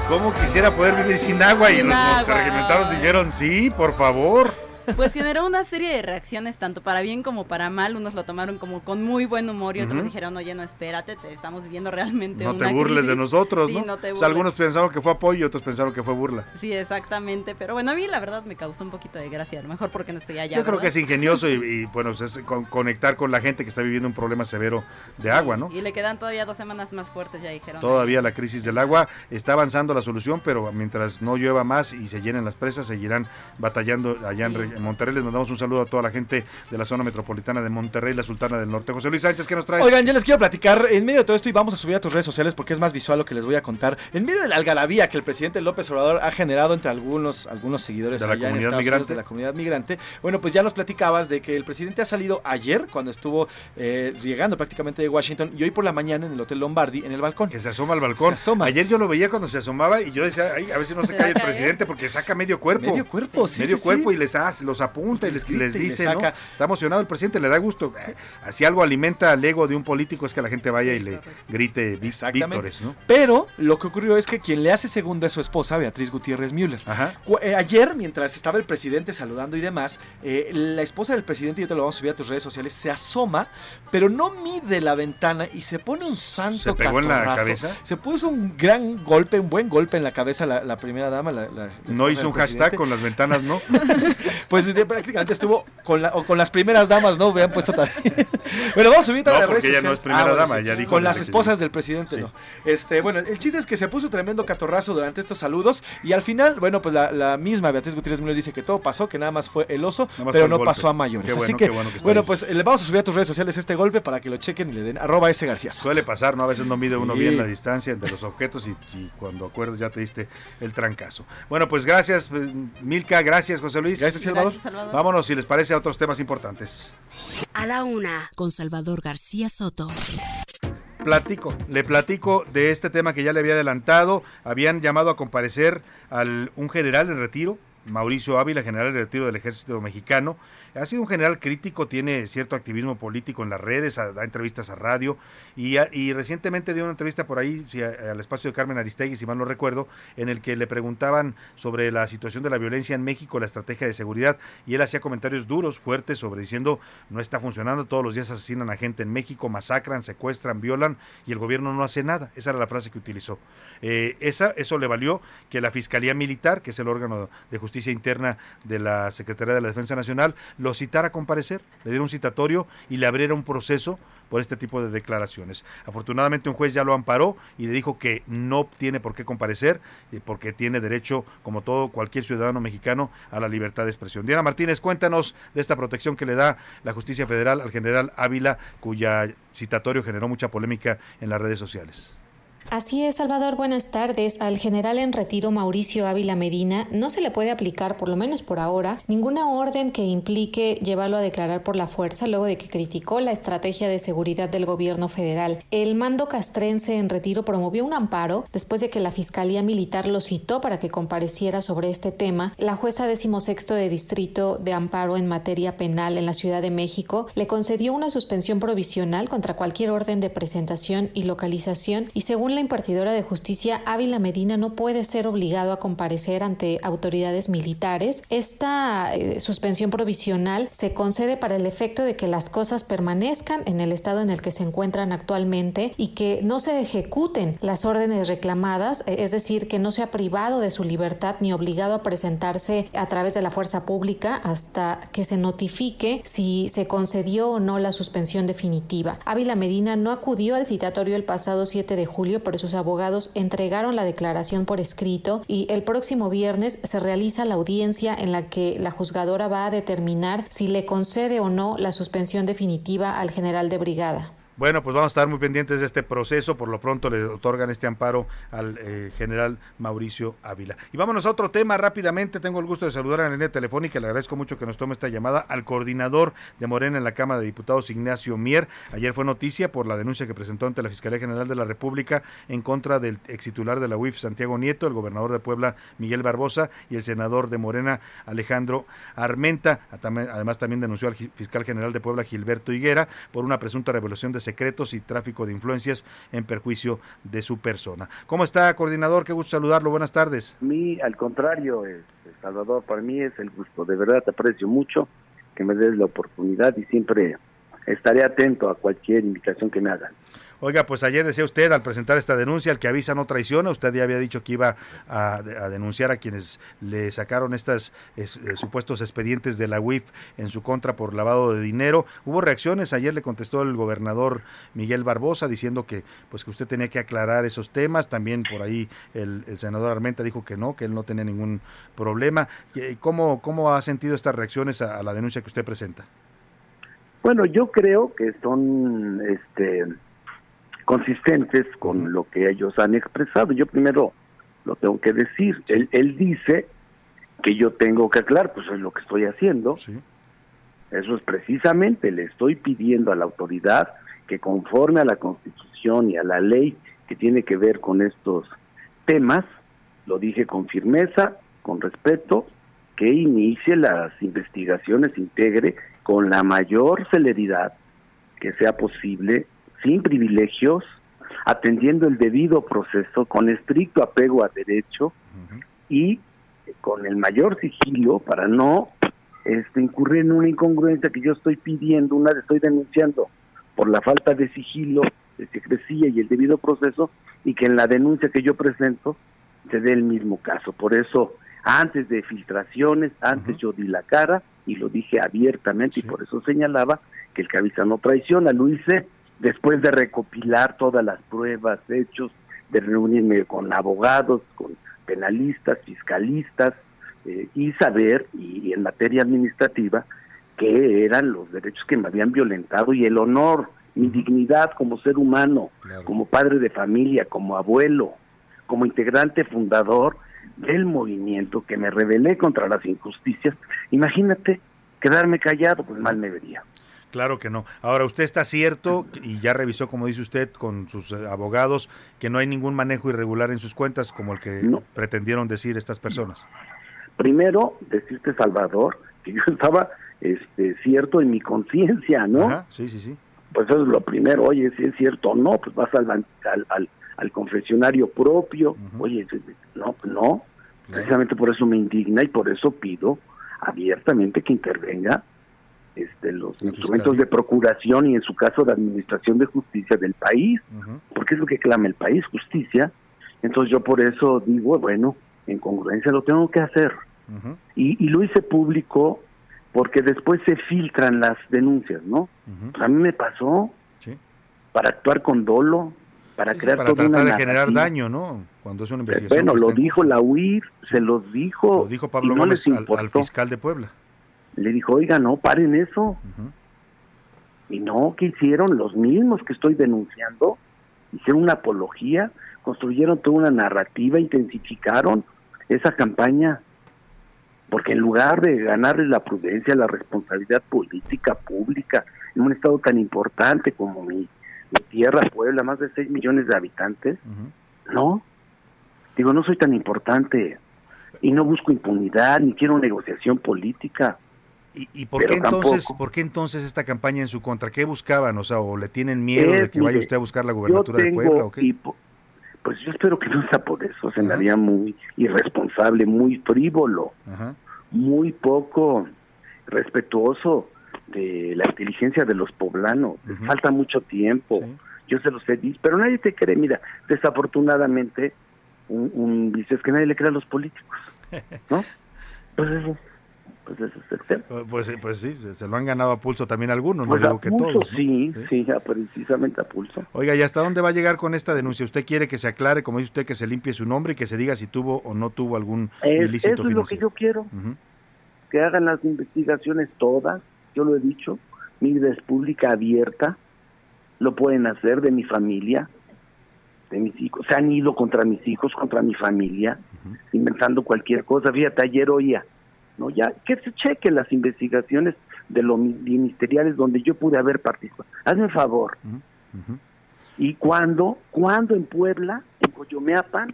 ¿Cómo quisiera poder vivir sin agua? y los regimentados dijeron, sí, por favor. Pues generó una serie de reacciones, tanto para bien como para mal. Unos lo tomaron como con muy buen humor y otros dijeron, oye, no, espérate, te estamos viviendo realmente No te burles de nosotros, ¿no? o sea, algunos pensaron que fue apoyo y otros pensaron que fue burla. Sí, exactamente. Pero bueno, a mí la verdad me causó un poquito de gracia. A lo mejor porque no estoy allá. Yo creo que es ingenioso y, bueno, pues es conectar con la gente que está viviendo un problema severo de agua, ¿no? Y le quedan todavía dos semanas más fuertes, ya dijeron. Todavía la crisis del agua está avanzando la solución, pero mientras no llueva más y se llenen las presas, seguirán batallando allá en Monterrey. Les mandamos un saludo a toda la gente de la zona metropolitana de Monterrey, la Sultana del Norte. José Luis Sánchez, ¿qué nos traes? Oigan, yo les quiero platicar en medio de todo esto y vamos a subir a tus redes sociales porque es más visual lo que les voy a contar. En medio de la algarabía que el presidente López Obrador ha generado entre algunos, algunos seguidores de la comunidad migrante. de la comunidad migrante, bueno, pues ya nos platicabas de que el presidente ha salido ayer cuando estuvo eh, llegando prácticamente de Washington y hoy por la mañana en el Hotel Lombardi en el balcón. Que se asoma al balcón. asoma. Ayer yo lo veía cuando se asomaba y yo decía, Ay, a ver si no se, cae el presidente porque saca medio cuerpo. Medio cuerpo, sí. Medio cuerpo y les hace, los apunta y les, les dice, ¿no? Está emocionado el presidente, le da gusto. Si algo alimenta al ego de un político es que la gente vaya y le grite vítores, ¿no? Pero lo que ocurrió es que quien le hace segunda es su esposa, Beatriz Gutiérrez Müller. Eh, ayer, mientras estaba el presidente saludando y demás, eh, la esposa del presidente, yo te lo vamos a subir a tus redes sociales, se asoma, pero no mide la ventana y se pone un santo ¿Se pegó en la cabeza? Se puso un gran golpe, un buen golpe en la cabeza la, primera dama. no hizo un hashtag con las ventanas, ¿no? pues prácticamente estuvo con la, o con las primeras damas, ¿no? Vean puesto también. bueno, vamos a subir a la porque ella no es primera ah, dama, ya dijo Con las esposas del presidente, ¿no? Este, bueno, el chiste es que se puso tremendo catorrazo durante estos saludos y al final, bueno, pues la, misma Beatriz Gutiérrez Müller dice que todo pasó, que nada más fue el oso, pero no pasó a mayores. Así que, bueno, pues le vamos a subir a tus redes sociales este golpe para que lo chequen y le den arroba ese García. Suele pasar, ¿no? A veces no mide uno bien la distancia entre los objetos y, cuando acuerdas ya te diste el trancazo. Bueno, pues gracias, pues, Milka, gracias, José Luis. Gracias, Salvador. Vámonos, si les parece, a otros temas importantes. A la una, con Salvador García Soto. Platico, le platico de este tema que ya le había adelantado. Habían llamado a comparecer al un general en retiro, Mauricio Ávila, general de retiro del ejército mexicano, ha sido un general crítico, tiene cierto activismo político en las redes, da entrevistas a radio y, recientemente dio una entrevista por ahí al espacio de Carmen Aristegui, si mal no recuerdo, en el que le preguntaban sobre la situación de la violencia en México, la estrategia de seguridad y él hacía comentarios duros, fuertes sobre diciendo no está funcionando, todos los días asesinan a gente en México, masacran, secuestran, violan y el gobierno no hace nada. Esa era la frase que utilizó. Eh, esa, eso le valió que la Fiscalía Militar, que es el órgano de Justicia Interna de la Secretaría de la Defensa Nacional lo citara a comparecer, le diera un citatorio y le abriera un proceso por este tipo de declaraciones. Afortunadamente un juez ya lo amparó y le dijo que no tiene por qué comparecer eh, porque tiene derecho, como todo cualquier ciudadano mexicano, a la libertad de expresión. Diana Martínez, cuéntanos de esta protección que le da la justicia federal al general Ávila, cuya citatorio generó mucha polémica en las redes sociales. Así es, Salvador, buenas tardes. Al general en retiro Mauricio Ávila Medina no se le puede aplicar, por lo menos por ahora, ninguna orden que implique llevarlo a declarar por la fuerza luego de que criticó la estrategia de seguridad del gobierno federal. El mando castrense en retiro promovió un amparo después de que la Fiscalía Militar lo citó para que compareciera sobre este tema. La jueza decimosexto de distrito de amparo en materia penal en la Ciudad de México le concedió una suspensión provisional contra cualquier orden de presentación y localización y según la impartidora de justicia, Ávila Medina no puede ser obligado a comparecer ante autoridades militares. Esta eh, suspensión provisional se concede para el efecto de que las cosas permanezcan en el estado en el que se encuentran actualmente y que no se ejecuten las órdenes reclamadas, eh, es decir, que no sea privado de su libertad ni obligado a presentarse a través de la fuerza pública hasta que se notifique si se concedió o no la suspensión definitiva. Ávila Medina no acudió al citatorio el pasado 7 de julio por sus abogados entregaron la declaración por escrito y el próximo viernes se realiza la audiencia en la que la juzgadora va a determinar si le concede o no la suspensión definitiva al general de brigada. Bueno, pues vamos a estar muy pendientes de este proceso. Por lo pronto le otorgan este amparo al eh, general Mauricio Ávila. Y vámonos a otro tema rápidamente. Tengo el gusto de saludar a la línea telefónica. Le agradezco mucho que nos tome esta llamada al coordinador de Morena en la Cámara de Diputados, Ignacio Mier. Ayer fue noticia por la denuncia que presentó ante la Fiscalía General de la República en contra del ex titular de la UIF, Santiago Nieto, el gobernador de Puebla, Miguel Barbosa, y el senador de Morena, Alejandro Armenta. Además, también denunció al fiscal general de Puebla, Gilberto Higuera, por una presunta revelación de secretos y tráfico de influencias en perjuicio de su persona. ¿Cómo está, coordinador? Qué gusto saludarlo. Buenas tardes. A mí, al contrario, este, Salvador, para mí es el gusto. De verdad te aprecio mucho que me des la oportunidad y siempre estaré atento a cualquier invitación que me hagan. Oiga, pues ayer decía usted al presentar esta denuncia, el que avisa no traiciona, usted ya había dicho que iba a, denunciar a quienes le sacaron estos eh, supuestos expedientes de la UIF en su contra por lavado de dinero. Hubo reacciones, ayer le contestó el gobernador Miguel Barbosa diciendo que pues que usted tenía que aclarar esos temas, también por ahí el, senador Armenta dijo que no, que él no tenía ningún problema. ¿Cómo, cómo ha sentido estas reacciones a, a la denuncia que usted presenta? Bueno, yo creo que son este consistentes con lo que ellos han expresado. Yo primero lo tengo que decir. Él, él dice que yo tengo que aclarar, pues es lo que estoy haciendo. Eso es precisamente, le estoy pidiendo a la autoridad que conforme a la Constitución y a la ley que tiene que ver con estos temas, lo dije con firmeza, con respeto, que inicie las investigaciones, integre con la mayor celeridad que sea posible sin privilegios, atendiendo el debido proceso, con estricto apego a derecho y con el mayor sigilo para no este, incurrir en una incongruencia que yo estoy pidiendo, una estoy denunciando por la falta de sigilo, de secrecía y el debido proceso, y que en la denuncia que yo presento se dé el mismo caso. Por eso, antes de filtraciones, antes yo di la cara y lo dije abiertamente y por eso señalaba que el cabeza no traiciona, lo hice después de recopilar todas las pruebas, hechos, de reunirme con abogados, con penalistas, fiscalistas, eh, y saber, y, en materia administrativa, qué eran los derechos que me habían violentado y el honor, mi dignidad como ser humano, como padre de familia, como abuelo, como integrante fundador del movimiento que me rebelé contra las injusticias. Imagínate quedarme callado, pues mal me vería. Claro que no. Ahora, usted está cierto y ya revisó, como dice usted, con sus eh, abogados, que no hay ningún manejo irregular en sus cuentas, como el que pretendieron decir estas personas. Primero, decirte, Salvador, que yo estaba este, cierto en mi conciencia, ¿no? sí, sí, sí. Pues eso es lo primero. Oye, si es cierto o no, pues vas al, al, al, confesionario propio. Oye, no, no. Precisamente por eso me indigna y por eso pido abiertamente que intervenga este, los instrumentos de procuración y en su caso de administración de justicia del país, porque es lo que clama el país, justicia. Entonces yo por eso digo, bueno, en congruencia lo tengo que hacer. y, y, lo hice público porque después se filtran las denuncias, ¿no? Pues a mí me pasó para actuar con dolo, para crear para toda tratar una de generar daño, ¿no? Cuando es una investigación. Bueno, lo dijo la UIR, se los dijo. Lo dijo Pablo y no Gómez les al- fiscal de Puebla. Le dijo, oiga, no, paren eso. Y no, ¿qué hicieron? Los mismos que estoy denunciando, hicieron una apología, construyeron toda una narrativa, intensificaron esa campaña. Porque en lugar de ganarles la prudencia, la responsabilidad política pública en un estado tan importante como mi, mi tierra, Puebla, más de 6 millones de habitantes, no. Digo, no soy tan importante y no busco impunidad ni quiero negociación política. ¿Y, y por qué entonces, por qué entonces esta campaña en su contra? ¿Qué buscaban? O sea, o le tienen miedo de que vaya usted a buscar la gubernatura de Puebla o qué? pues yo espero que no sea por eso, se me haría muy irresponsable, muy frívolo, Ajá. muy poco respetuoso de la inteligencia de los poblanos. Falta mucho tiempo, yo se los he dicho, pero nadie te cree. Mira, desafortunadamente, un, un dice es que nadie le cree a los políticos, ¿no? Pues eso, pues el tema. Pues, pues sí, se, se lo han ganado a pulso también algunos, Pues no a digo que pulso, todos. ¿no? sí, sí, ya precisamente a pulso. Oiga, ¿y hasta dónde va a llegar con esta denuncia? ¿Usted quiere que se aclare, como dice usted, que se limpie su nombre y que se diga si tuvo o no tuvo algún Es- ilícito eso es lo que yo quiero. Que hagan las investigaciones todas, yo lo he dicho, mi vida es pública, abierta, lo pueden hacer de mi familia, de mis hijos, se han ido contra mis hijos, contra mi familia, inventando cualquier cosa, fíjate, ayer oía, no ya, que se chequen las investigaciones de los mi- ministeriales donde yo pude haber participado, hazme un favor, y cuando, cuando en Puebla, en Coyomeapan,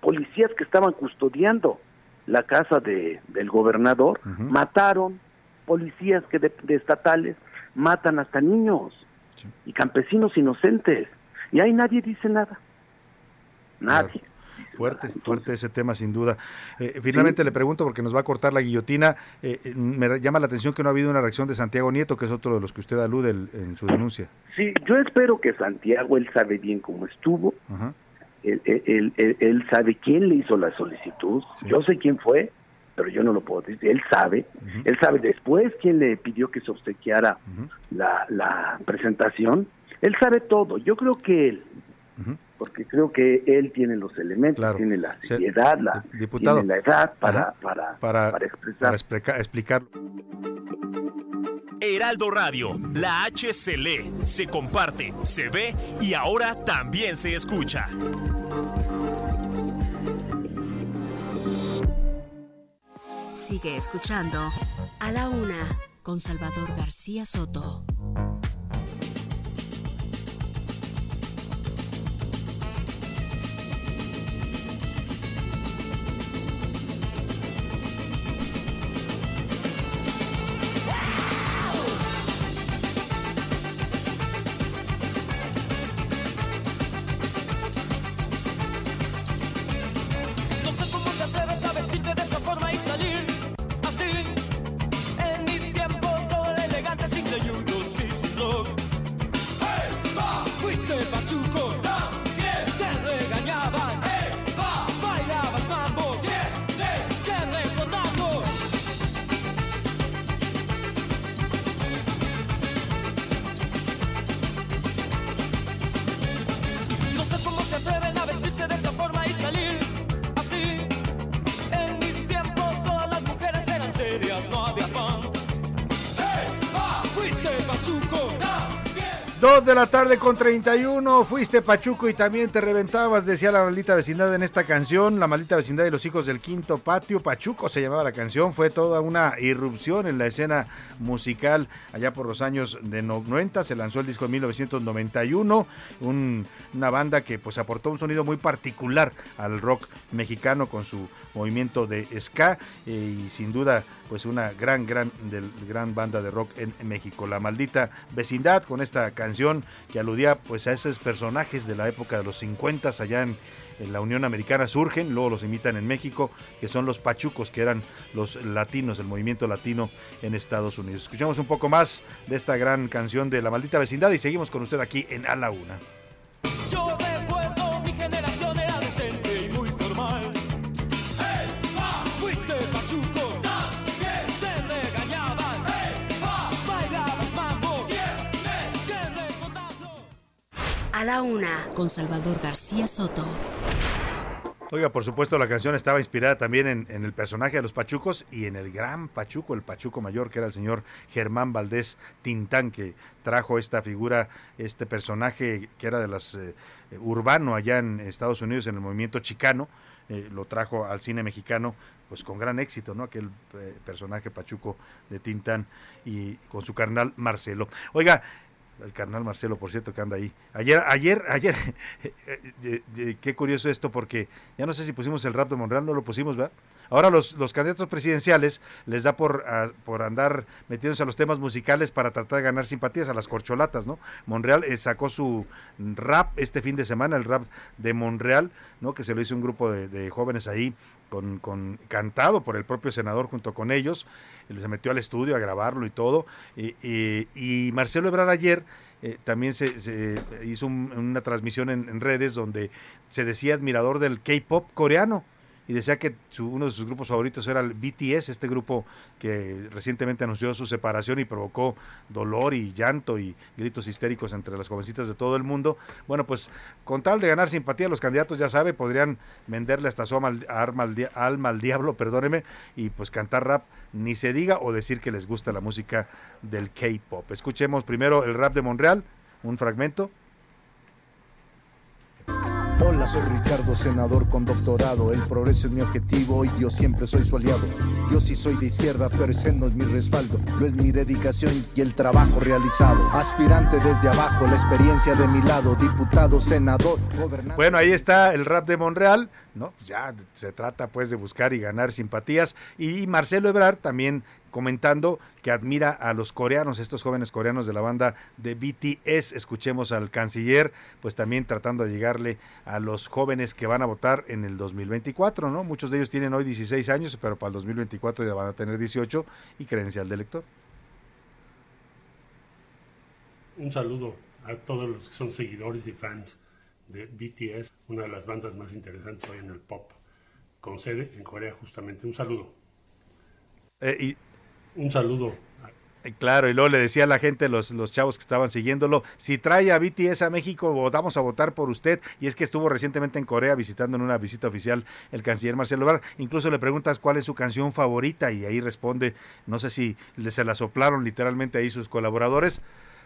policías que estaban custodiando la casa de, del gobernador, mataron policías que de, de estatales matan hasta niños y campesinos inocentes. Y ahí nadie dice nada. Nadie. Fuerte, fuerte ese tema sin duda. Eh, finalmente le pregunto, porque nos va a cortar la guillotina, eh, eh, me llama la atención que no ha habido una reacción de Santiago Nieto, que es otro de los que usted alude el- en su denuncia. Sí, yo espero que Santiago, él sabe bien cómo estuvo, Ajá. él, él- él- él- él sabe quién le hizo la solicitud, yo sé quién fue, pero yo no lo puedo decir, él sabe, él sabe después quién le pidió que se obsequiara la, la presentación, él sabe todo, yo creo que él, porque creo que él tiene los elementos, tiene la Se- seriedad, la, Diputado. tiene la edad para, para, para, para expresar. para explica- explicar. Heraldo Radio, la H se lee, se comparte, se ve y ahora también se escucha. Sigue escuchando A la Una con Salvador García Soto. 2 de la tarde con 31. Fuiste Pachuco y también te reventabas, decía la maldita vecindad en esta canción. La maldita vecindad de los hijos del quinto patio. Pachuco se llamaba la canción. Fue toda una irrupción en la escena musical allá por los años de 90. Se lanzó el disco en 1991. Un, una banda que pues aportó un sonido muy particular al rock mexicano con su movimiento de ska. Eh, y sin duda, pues una gran, gran, del, gran banda de rock en México. La maldita vecindad con esta canción que aludía pues a esos personajes de la época de los 50 allá en, la Unión Americana surgen, luego los imitan en México, que son los pachucos, que eran los latinos, el movimiento latino en Estados Unidos. Escuchamos un poco más de esta gran canción de La maldita vecindad y seguimos con usted aquí en A la Una. La una, con Salvador García Soto. Oiga, por supuesto, la canción estaba inspirada también en, el personaje de los Pachucos y en el gran Pachuco, el Pachuco mayor, que era el señor Germán Valdés Tintán, que trajo esta figura, este personaje que era de las eh, urbano allá en Estados Unidos, en el movimiento chicano, eh, lo trajo al cine mexicano pues con gran éxito, ¿no? Aquel eh, personaje Pachuco de Tintán y con su carnal Marcelo. Oiga, el carnal Marcelo, por cierto, que anda ahí. Ayer, ayer, ayer, eh, qué curioso esto, porque ya no sé si pusimos el rap de Monreal, no lo pusimos, ¿verdad? Ahora los, los candidatos presidenciales les da por, por andar metiéndose a los temas musicales para tratar de ganar simpatías a las corcholatas, ¿no? Monreal eh, sacó su rap este fin de semana, el rap de Monreal, ¿no? Que se lo hizo un grupo de, jóvenes ahí con, con, cantado por el propio senador junto con ellos, se metió al estudio a grabarlo y todo, y, Marcelo Ebrard ayer eh, también se, hizo una transmisión en, redes donde se decía admirador del K-pop coreano y decía que uno de sus grupos favoritos era el BTS, este grupo que recientemente anunció su separación y provocó dolor y llanto y gritos histéricos entre las jovencitas de todo el mundo. Bueno, pues con tal de ganar simpatía, los candidatos, ya sabe, podrían venderle hasta su alma al, alma al diablo, perdóneme, y pues cantar rap, ni se diga, o decir que les gusta la música del K-pop. Escuchemos primero el rap de Monreal, un fragmento. Hola, soy Ricardo, senador con doctorado. El progreso es mi objetivo y yo siempre soy su aliado. Yo sí soy de izquierda, pero ese no es mi respaldo. Lo es mi dedicación y el trabajo realizado. Aspirante desde abajo, la experiencia de mi lado. Diputado, senador, gobernador. Bueno, ahí está el rap de Monreal. ¿no? Ya se trata pues de buscar y ganar simpatías. Y Marcelo Ebrard también comentando que admira a los coreanos, estos jóvenes coreanos de la banda de BTS. Escuchemos al canciller, pues también tratando de llegarle a los jóvenes que van a votar en el 2024, ¿no? Muchos de ellos tienen hoy 16 años, pero para el 2024 ya van a tener 18 y credencial de elector. Un saludo a todos los que son seguidores y fans de BTS, una de las bandas más interesantes hoy en el pop, con sede en Corea justamente. Un saludo. Eh, y un saludo. Eh, claro, y luego le decía a la gente, los, los chavos que estaban siguiéndolo, si trae a BTS a México, vamos a votar por usted. Y es que estuvo recientemente en Corea visitando en una visita oficial el canciller Marcelo Ebrard. Incluso le preguntas cuál es su canción favorita y ahí responde, no sé si se la soplaron literalmente ahí sus colaboradores,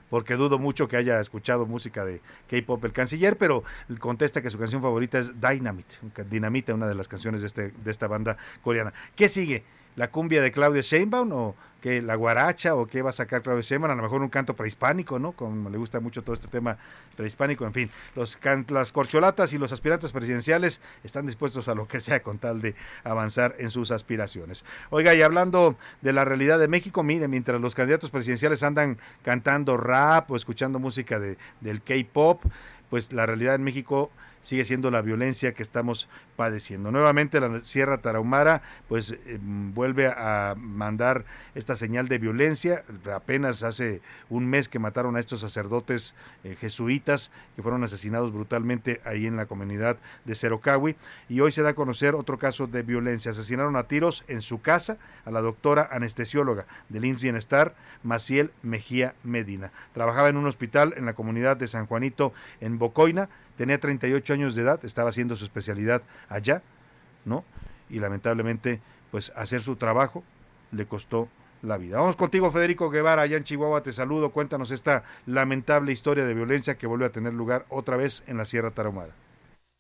porque dudo mucho que haya escuchado música de K-pop el canciller, pero contesta que su canción favorita es Dynamite, Dinamita, una de las canciones de, este, de esta banda coreana. ¿Qué sigue? La cumbia de Claudia Sheinbaum o que la guaracha o qué va a sacar Claudia Sheinbaum, a lo mejor un canto prehispánico, ¿no? Como le gusta mucho todo este tema prehispánico, en fin, los las corcholatas y los aspirantes presidenciales están dispuestos a lo que sea con tal de avanzar en sus aspiraciones. Oiga, y hablando de la realidad de México, mire, mientras los candidatos presidenciales andan cantando rap o escuchando música de, del K-pop, pues la realidad en México sigue siendo la violencia que estamos padeciendo. Nuevamente la Sierra Tarahumara pues eh, vuelve a mandar esta señal de violencia. Apenas hace un mes que mataron a estos sacerdotes eh, jesuitas que fueron asesinados brutalmente ahí en la comunidad de Cerocawi y hoy se da a conocer otro caso de violencia. Asesinaron a tiros en su casa a la doctora anestesióloga del IMSS Bienestar, Maciel Mejía Medina. Trabajaba en un hospital en la comunidad de San Juanito en Bocoina tenía 38 años de edad, estaba haciendo su especialidad allá, ¿no? Y lamentablemente, pues hacer su trabajo le costó la vida. Vamos contigo, Federico Guevara, allá en Chihuahua, te saludo, cuéntanos esta lamentable historia de violencia que vuelve a tener lugar otra vez en la Sierra Tarahumara.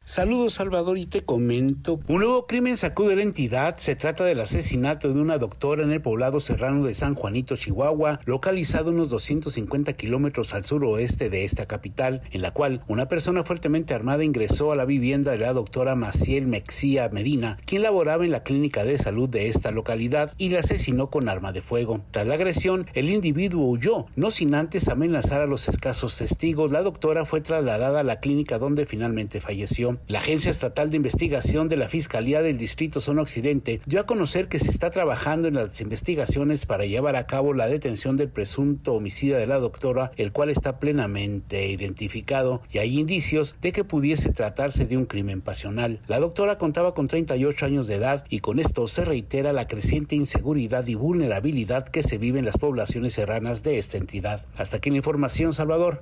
Saludos Salvador y te comento. Un nuevo crimen sacude la entidad. Se trata del asesinato de una doctora en el poblado serrano de San Juanito, Chihuahua, localizado unos 250 kilómetros al suroeste de esta capital, en la cual una persona fuertemente armada ingresó a la vivienda de la doctora Maciel Mexía Medina, quien laboraba en la clínica de salud de esta localidad y la asesinó con arma de fuego. Tras la agresión, el individuo huyó, no sin antes amenazar a los escasos testigos. La doctora fue trasladada a la clínica donde finalmente falleció. La Agencia Estatal de Investigación de la Fiscalía del Distrito Zona Occidente dio a conocer que se está trabajando en las investigaciones para llevar a cabo la detención del presunto homicida de la doctora, el cual está plenamente identificado y hay indicios de que pudiese tratarse de un crimen pasional. La doctora contaba con 38 años de edad y con esto se reitera la creciente inseguridad y vulnerabilidad que se vive en las poblaciones serranas de esta entidad. Hasta aquí la información, Salvador.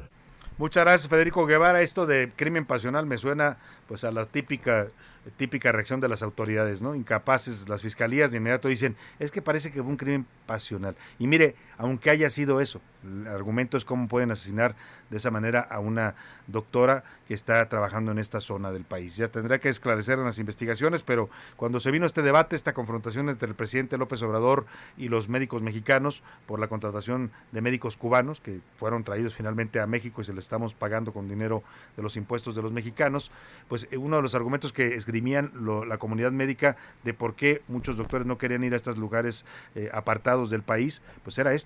Muchas gracias, Federico Guevara. Esto de crimen pasional me suena pues a la típica típica reacción de las autoridades, ¿no? Incapaces, las fiscalías de inmediato dicen, es que parece que fue un crimen pasional. Y mire, aunque haya sido eso, el argumento es cómo pueden asesinar de esa manera a una doctora que está trabajando en esta zona del país. Ya tendrá que esclarecer en las investigaciones, pero cuando se vino este debate, esta confrontación entre el presidente López Obrador y los médicos mexicanos por la contratación de médicos cubanos que fueron traídos finalmente a México y se les estamos pagando con dinero de los impuestos de los mexicanos, pues eh, uno de los argumentos que esgrimían la comunidad médica de por qué muchos doctores no querían ir a estos lugares eh, apartados del país, pues era este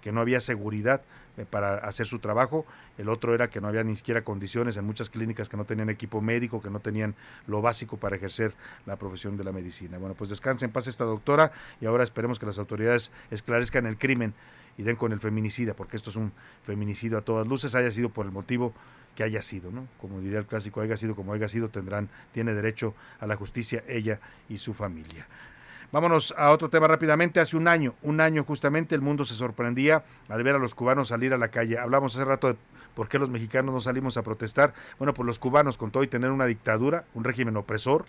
que no había seguridad eh, para hacer su trabajo, el otro era que no había ni siquiera condiciones en muchas clínicas que no tenían equipo médico, que no tenían lo básico para ejercer la profesión de la medicina. Bueno, pues descanse en paz esta doctora y ahora esperemos que las autoridades esclarezcan el crimen y den con el feminicida, porque esto es un feminicidio a todas luces, haya sido por el motivo que haya sido, ¿no? Como diría el clásico, haya sido como haya sido, tendrán, tiene derecho a la justicia ella y su familia. Vámonos a otro tema rápidamente. Hace un año, un año justamente, el mundo se sorprendía al ver a los cubanos salir a la calle. Hablamos hace rato de por qué los mexicanos no salimos a protestar. Bueno, pues los cubanos, con todo y tener una dictadura, un régimen opresor,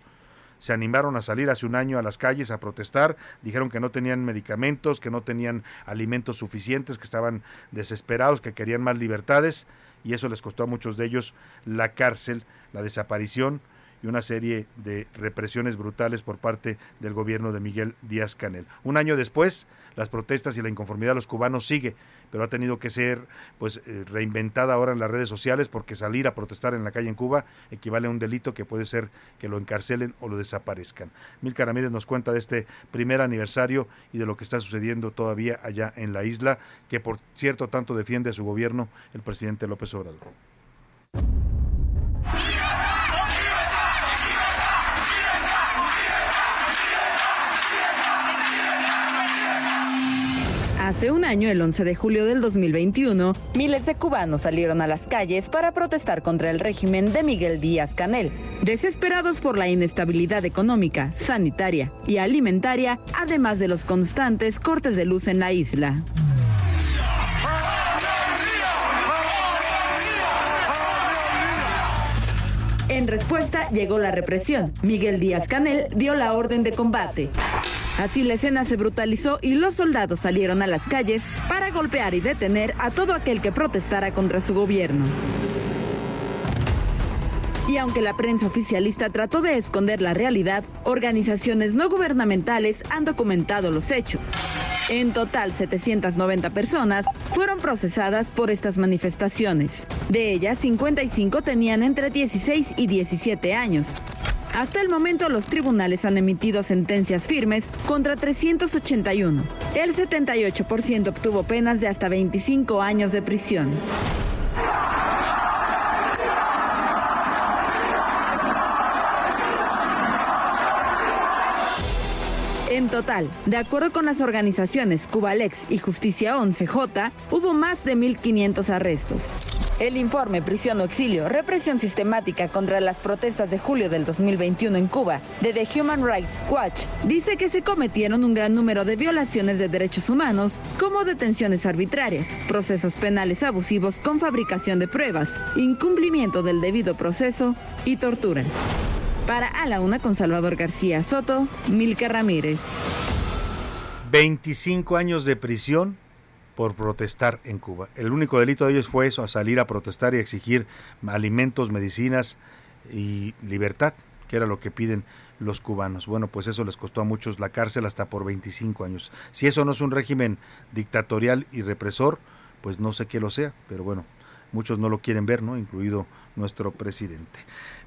se animaron a salir hace un año a las calles a protestar, dijeron que no tenían medicamentos, que no tenían alimentos suficientes, que estaban desesperados, que querían más libertades, y eso les costó a muchos de ellos la cárcel, la desaparición, y una serie de represiones brutales por parte del gobierno de Miguel Díaz Canel. Un año después, las protestas y la inconformidad de los cubanos sigue, pero ha tenido que ser pues eh, reinventada ahora en las redes sociales porque salir a protestar en la calle en Cuba equivale a un delito que puede ser que lo encarcelen o lo desaparezcan. Milka Ramírez nos cuenta de este primer aniversario y de lo que está sucediendo todavía allá en la isla, que por cierto tanto defiende a su gobierno el presidente López Obrador. Hace un año, el 11 de julio del 2021, miles de cubanos salieron a las calles para protestar contra el régimen de Miguel Díaz Canel, desesperados por la inestabilidad económica, sanitaria y alimentaria, además de los constantes cortes de luz en la isla. En respuesta llegó la represión. Miguel Díaz Canel dio la orden de combate. Así la escena se brutalizó y los soldados salieron a las calles para golpear y detener a todo aquel que protestara contra su gobierno. Y aunque la prensa oficialista trató de esconder la realidad, organizaciones no gubernamentales han documentado los hechos. En total, 790 personas fueron procesadas por estas manifestaciones. De ellas, 55 tenían entre 16 y 17 años. Hasta el momento los tribunales han emitido sentencias firmes contra 381. El 78% obtuvo penas de hasta 25 años de prisión. En total, de acuerdo con las organizaciones Cubalex y Justicia 11J, hubo más de 1.500 arrestos. El informe Prisión o Exilio, represión sistemática contra las protestas de julio del 2021 en Cuba, de The Human Rights Watch, dice que se cometieron un gran número de violaciones de derechos humanos, como detenciones arbitrarias, procesos penales abusivos con fabricación de pruebas, incumplimiento del debido proceso y tortura. Para A la Una con Salvador García Soto, Milka Ramírez. 25 años de prisión por protestar en Cuba. El único delito de ellos fue eso, a salir a protestar y exigir alimentos, medicinas y libertad, que era lo que piden los cubanos. Bueno, pues eso les costó a muchos la cárcel hasta por 25 años. Si eso no es un régimen dictatorial y represor, pues no sé qué lo sea, pero bueno, muchos no lo quieren ver, ¿no? Incluido nuestro presidente.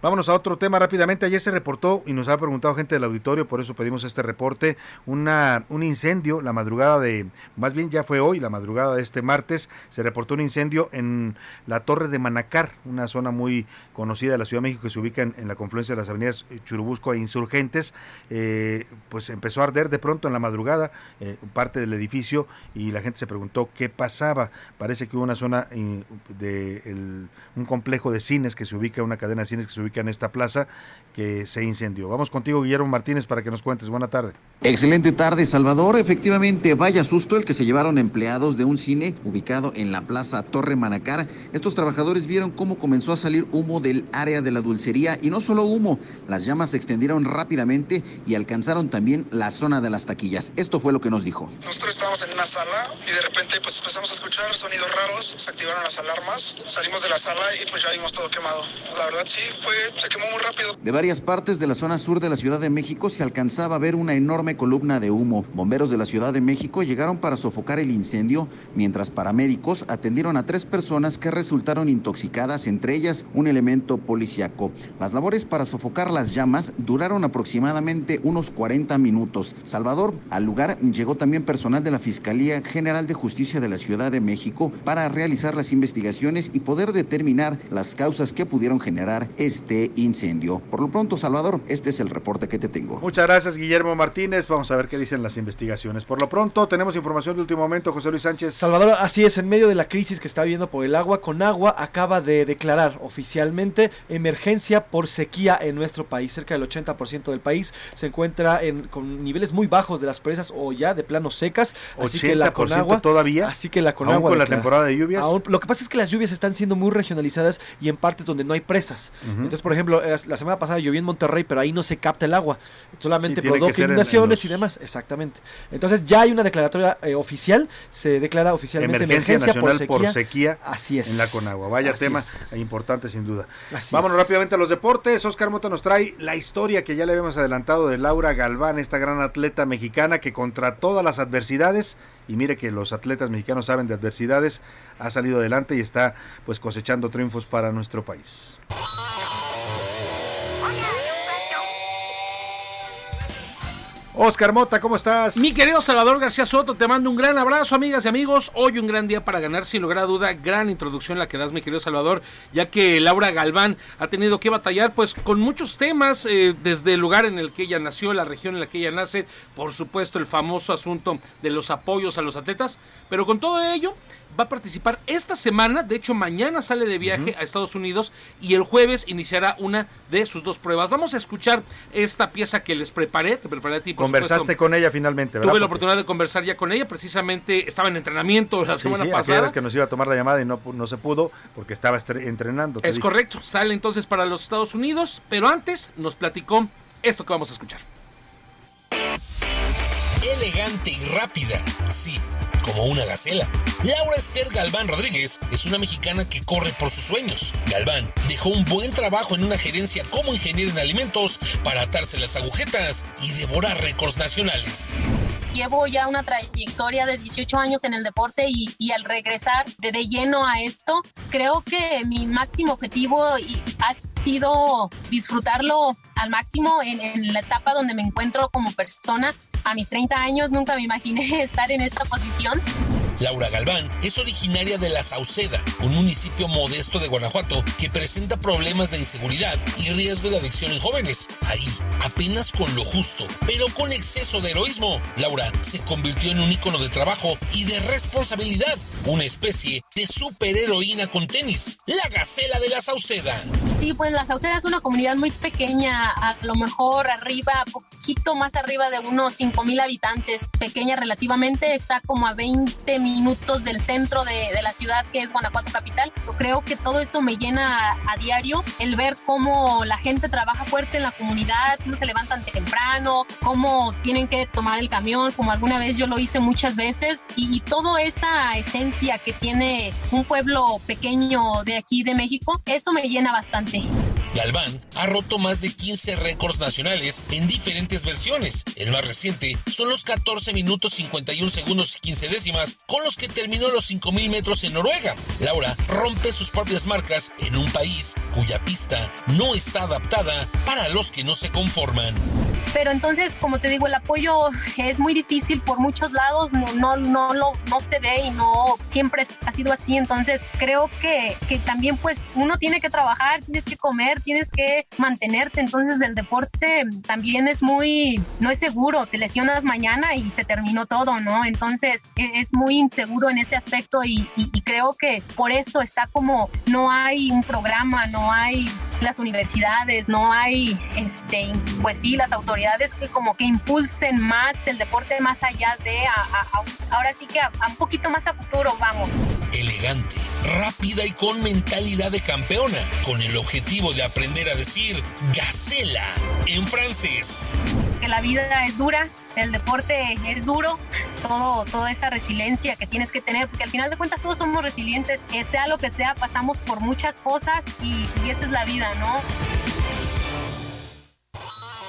Vámonos a otro tema rápidamente. Ayer se reportó y nos ha preguntado gente del auditorio, por eso pedimos este reporte, una, un incendio la madrugada de, más bien ya fue hoy, la madrugada de este martes, se reportó un incendio en la Torre de Manacar, una zona muy conocida de la Ciudad de México que se ubica en, la confluencia de las avenidas Churubusco e Insurgentes. Eh, pues empezó a arder de pronto en la madrugada eh, parte del edificio y la gente se preguntó qué pasaba. Parece que hubo una zona eh, de un complejo de cine cines que se ubica, una cadena de cines que se ubica en esta plaza que se incendió. Vamos contigo, Guillermo Martínez, para que nos cuentes. Buena tarde. Excelente tarde, Salvador. Efectivamente, vaya susto el que se llevaron empleados de un cine ubicado en la plaza Torre Manacar. Estos trabajadores vieron cómo comenzó a salir humo del área de la dulcería y no solo humo, las llamas se extendieron rápidamente y alcanzaron también la zona de las taquillas. Esto fue lo que nos dijo. Nosotros estábamos en una sala y de repente pues empezamos a escuchar sonidos raros, se activaron las alarmas, salimos de la sala y pues ya vimos todo quemado. La verdad sí, fue, De varias partes de la zona sur de la Ciudad de México se alcanzaba a ver una enorme columna de humo. Bomberos de la Ciudad de México llegaron para sofocar el incendio, mientras paramédicos atendieron a tres personas que resultaron intoxicadas, entre ellas un elemento policiaco. Las labores para sofocar las llamas duraron aproximadamente unos 40 minutos. Salvador, al lugar llegó también personal de la Fiscalía General de Justicia de la Ciudad de México para realizar las investigaciones y poder determinar las causas que pudieron generar este incendio. Por lo pronto, Salvador, este es el reporte que te tengo. Muchas gracias, Guillermo Martínez. Vamos a ver qué dicen las investigaciones. Por lo pronto, tenemos información de último momento, José Luis Sánchez. Salvador, así es, en medio de la crisis que está habiendo por el agua, con agua acaba de declarar oficialmente emergencia por sequía en nuestro país. Cerca del 80% del país se encuentra en, con niveles muy bajos de las presas o ya de plano secas. Así que la Conagua todavía. Así que la Conagua. con la temporada de lluvias. lo que pasa es que las lluvias están siendo muy regionalizadas y en partes donde no hay presas. Entonces, por ejemplo, la semana pasada llovió en Monterrey, pero ahí no se capta el agua. Solamente sí, provoca inundaciones y demás. Exactamente. Entonces ya hay una declaratoria eh, oficial. Se declara oficialmente emergencia, emergencia nacional por, sequía. por sequía. Así es. En la Conagua. Vaya Así tema es. importante sin duda. Así Vámonos es. rápidamente a los deportes. Oscar Mota nos trae la historia que ya le habíamos adelantado de Laura Galván, esta gran atleta mexicana que contra todas las adversidades, y mire que los atletas mexicanos saben de adversidades, ha salido adelante y está pues cosechando triunfos para nuestro país. Oscar Mota, ¿cómo estás? Mi querido Salvador García Soto, te mando un gran abrazo, amigas y amigos. Hoy un gran día para ganar, sin lugar a duda, gran introducción la que das, mi querido Salvador, ya que Laura Galván ha tenido que batallar pues con muchos temas, eh, desde el lugar en el que ella nació, la región en la que ella nace, por supuesto el famoso asunto de los apoyos a los atletas, pero con todo ello va a participar esta semana, de hecho mañana sale de viaje a Estados Unidos y el jueves iniciará una de sus dos pruebas. Vamos a escuchar esta pieza que les preparé, te preparé a ti. por Conversaste supuesto. con ella finalmente, ¿verdad? Tuve la oportunidad de conversar ya con ella, precisamente estaba en entrenamiento la Sí, semana sí, pasada. que nos iba a tomar la llamada y no, no se pudo porque estaba entrenando. Es dije. correcto, sale entonces para los Estados Unidos, pero antes nos platicó esto que vamos a escuchar. elegante y rápida, sí, como una gacela. Laura Esther Galván Rodríguez es una mexicana que corre por sus sueños. Galván dejó un buen trabajo en una gerencia como ingeniera en alimentos para atarse las agujetas y devorar récords nacionales. Llevo ya una trayectoria de 18 años en el deporte y, al regresar de, de lleno a esto, creo que mi máximo objetivo ha sido disfrutarlo al máximo en la etapa donde me encuentro como persona. A mis 30 años nunca me imaginé estar en esta posición. Laura Galván es originaria de La Sauceda, un municipio modesto de Guanajuato que presenta problemas de inseguridad y riesgo de adicción en jóvenes. Ahí, apenas con lo justo, pero con exceso de heroísmo, Laura se convirtió en un ícono de trabajo y de responsabilidad, una especie de superheroína con tenis, la Gacela de La Sauceda. Sí, pues La Sauceda es una comunidad muy pequeña, a lo mejor arriba, poquito más arriba de unos 5 mil habitantes, pequeña relativamente, está como a 20 minutos del centro de, la ciudad que es Guanajuato Capital. Yo creo que todo eso me llena a, a diario, el ver cómo la gente trabaja fuerte en la comunidad, cómo se levantan temprano, cómo tienen que tomar el camión, como alguna vez yo lo hice muchas veces, y, y toda esa esencia que tiene un pueblo pequeño de aquí de México, eso me llena bastante. Galván ha roto más de 15 récords nacionales en diferentes versiones. El más reciente son los 14 minutos 51 segundos y 15 décimas con los que terminó los 5000 metros en Noruega. Laura rompe sus propias marcas en un país cuya pista no está adaptada para los que no se conforman. pero entonces, como te digo, el apoyo es muy difícil por muchos lados, no, no, no, no se ve y no siempre ha sido así, entonces creo que, que también pues uno tiene que trabajar, tienes que comer, tienes que mantenerte, entonces el deporte también es muy, no es seguro, te lesionas mañana y se terminó todo, ¿no? Entonces e, es muy inseguro en ese aspecto y, y creo que por eso está como no hay un programa, no hay las universidades, no hay, este, pues sí, las autoridades que como que impulsen más el deporte más allá de, ahora sí que a, un poquito más a futuro, vamos. Elegante, rápida y con mentalidad de campeona, con el objetivo de aprender a decir gacela en francés. Que la vida es dura, el deporte es duro, todo, toda esa resiliencia que tienes que tener, porque al final de cuentas todos somos resilientes, que sea lo que sea, pasamos por muchas cosas y, y esa es la vida, ¿no?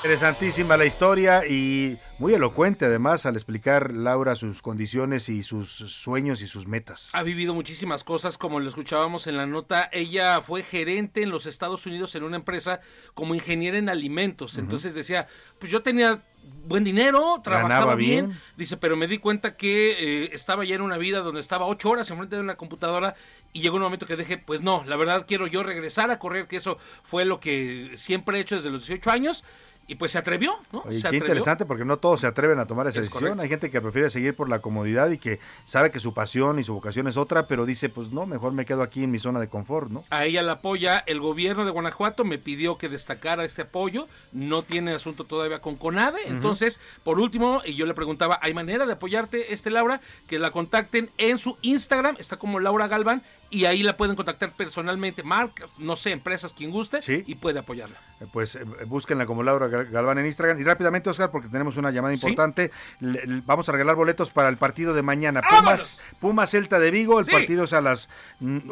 Interesantísima la historia y muy elocuente además al explicar Laura sus condiciones y sus sueños y sus metas. Ha vivido muchísimas cosas como lo escuchábamos en la nota. Ella fue gerente en los Estados Unidos en una empresa como ingeniera en alimentos. Entonces decía, pues yo tenía buen dinero, trabajaba bien. Dice, pero me di cuenta que eh, estaba ya en una vida donde estaba ocho horas enfrente de una computadora y llegó un momento que dije, pues no, la verdad quiero yo regresar a correr, que eso fue lo que siempre he hecho desde los 18 años y pues se atrevió, ¿no? qué interesante porque no todos se atreven a tomar esa decisión. Hay gente que prefiere seguir por la comodidad y que sabe que su pasión y su vocación es otra, pero dice, pues no, mejor me quedo aquí en mi zona de confort, ¿no? A ella la apoya el gobierno de Guanajuato, me pidió que destacara este apoyo, no tiene asunto todavía con CONADE, entonces, por último, y yo le preguntaba, ¿hay manera de apoyarte, este Laura? Que la contacten en su Instagram, está como Laura Galván, y ahí la pueden contactar personalmente, marcas, no sé, empresas, quien guste, y puede apoyarla. Eh, pues eh, búsquenla como Laura Galván en Instagram. Y rápidamente, Oscar, porque tenemos una llamada importante, vamos a regalar boletos para el partido de mañana. Pumas, Pumas Celta de Vigo, el partido es a las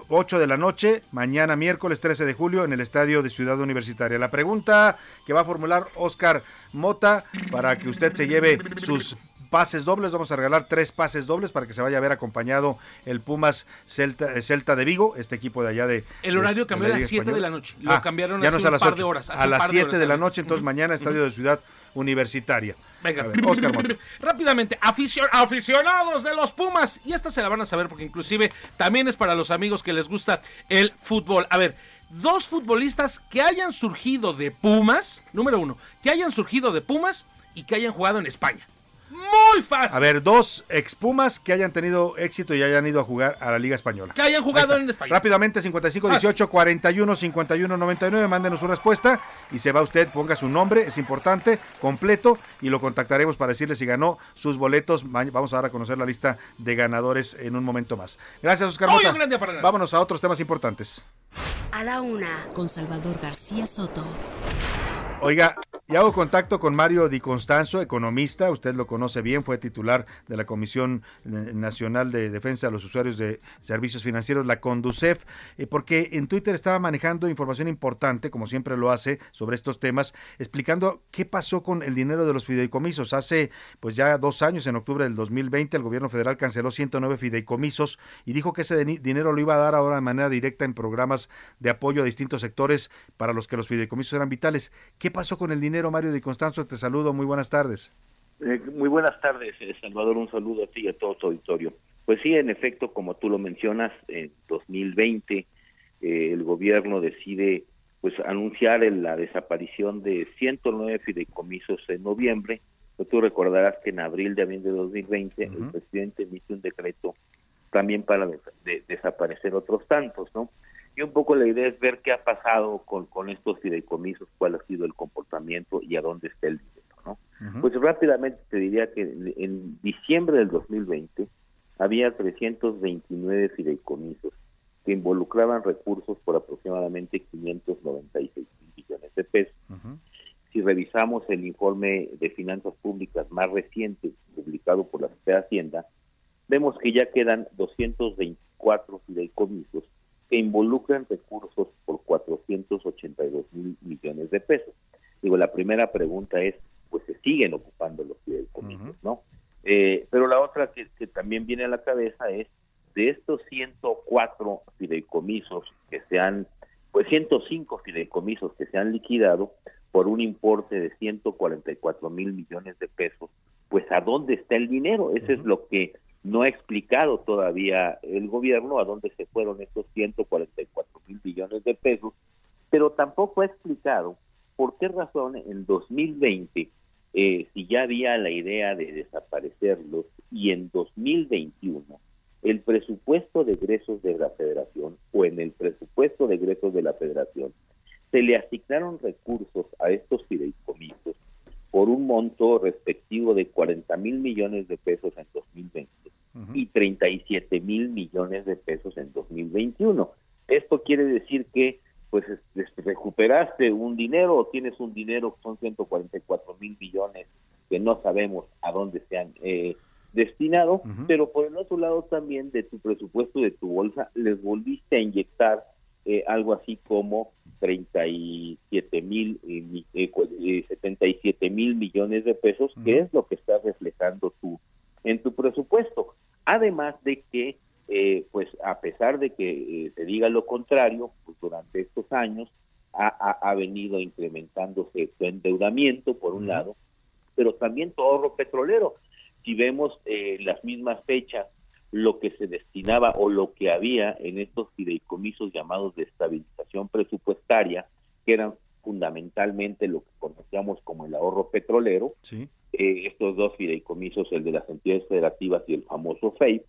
8 de la noche, mañana miércoles 13 de julio, en el estadio de Ciudad Universitaria. La pregunta que va a formular Oscar Mota para que usted se lleve sus pases dobles. Vamos a regalar tres pases dobles para que se vaya a ver acompañado el Pumas Celta, eh, Celta de Vigo, este equipo de allá de. El horario cambió a las 7 de la noche. Lo ah, cambiaron hace un par de horas. A las 7 de, la noche, entonces mañana Estadio de Ciudad Universitaria. Venga, Oscar Rápidamente, aficionados de los Pumas. Y esta se la van a saber porque inclusive también es para los amigos que les gusta el fútbol. A ver, dos futbolistas que hayan surgido de Pumas, número uno, que hayan surgido de Pumas y que hayan jugado en España. Muy fácil. A ver, dos expumas que hayan tenido éxito y hayan ido a jugar a la Liga Española. Que hayan jugado en España. Rápidamente, 55 18 41 51 99. Mándenos su respuesta y se va usted. Ponga su nombre, es importante, completo y lo contactaremos para decirle si ganó sus boletos. Vamos a dar a conocer la lista de ganadores en un momento más. Gracias, Oscar. Mota. Vámonos a otros temas importantes. A la una, con Salvador García Soto. Oiga, ya hago contacto con Mario Di Constanzo, economista, usted lo conoce bien, fue titular de la Comisión Nacional de Defensa de los Usuarios de Servicios Financieros, la CONDUCEF, eh, porque en Twitter estaba manejando información importante, como siempre lo hace, sobre estos temas, explicando qué pasó con el dinero de los fideicomisos. Hace pues ya dos años, en octubre del 2020, el gobierno federal canceló 109 fideicomisos y dijo que ese dinero lo iba a dar ahora de manera directa en programas de apoyo a distintos sectores para los que los fideicomisos eran vitales. ¿Qué pasó con el dinero, Mario de Constanzo? Te saludo, muy buenas tardes. Eh, muy buenas tardes, eh, Salvador, un saludo a ti y a todo tu auditorio. Pues sí, en efecto, como tú lo mencionas, en 2020 eh, el gobierno decide pues anunciar la desaparición de 109 fideicomisos en noviembre. Pues tú recordarás que en abril de, de 2020 el presidente emite un decreto también para desaparecer otros tantos, ¿no? Y un poco la idea es ver qué ha pasado con, con estos fideicomisos, cuál ha sido el comportamiento y a dónde está el dinero, ¿no? Pues rápidamente te diría que en, diciembre del 2020 había 329 fideicomisos que involucraban recursos por aproximadamente 596 millones de pesos. Si revisamos el informe de finanzas públicas más reciente publicado por la Secretaría de Hacienda, vemos que ya quedan 224 fideicomisos que involucran recursos por 482 mil millones de pesos. Digo, la primera pregunta es, pues se siguen ocupando los fideicomisos, ¿no? Eh, pero la otra que, también viene a la cabeza es, de estos 104 fideicomisos que se han, pues 105 fideicomisos que se han liquidado, por un importe de 144 mil millones de pesos, pues ¿a dónde está el dinero? Eso es lo que no ha explicado todavía el gobierno, a dónde se fueron estos 144 mil millones de pesos, pero tampoco ha explicado por qué razón en 2020, eh, si ya había la idea de desaparecerlos, y en 2021 el presupuesto de egresos de la federación o en el presupuesto de egresos de la federación se le asignaron recursos a estos fideicomisos por un monto respectivo de 40 mil millones de pesos en 2020 y 37 mil millones de pesos en 2021. Esto quiere decir que pues recuperaste un dinero o tienes un dinero que son 144 mil millones que no sabemos a dónde se han eh, destinado, pero por el otro lado también de tu presupuesto de tu bolsa les volviste a inyectar eh, algo así como 37 mil, eh, 77 eh, mil millones de pesos, que es lo que estás reflejando tú en tu presupuesto. Además de que, eh, pues a pesar de que se diga lo contrario, pues durante estos años ha, ha, venido incrementándose tu endeudamiento, por un lado, pero también tu ahorro petrolero. Si vemos las mismas fechas lo que se destinaba o lo que había en estos fideicomisos llamados de estabilización presupuestaria, que eran fundamentalmente lo que conocíamos como el ahorro petrolero. Eh, estos dos fideicomisos, el de las entidades federativas y el famoso FEIP,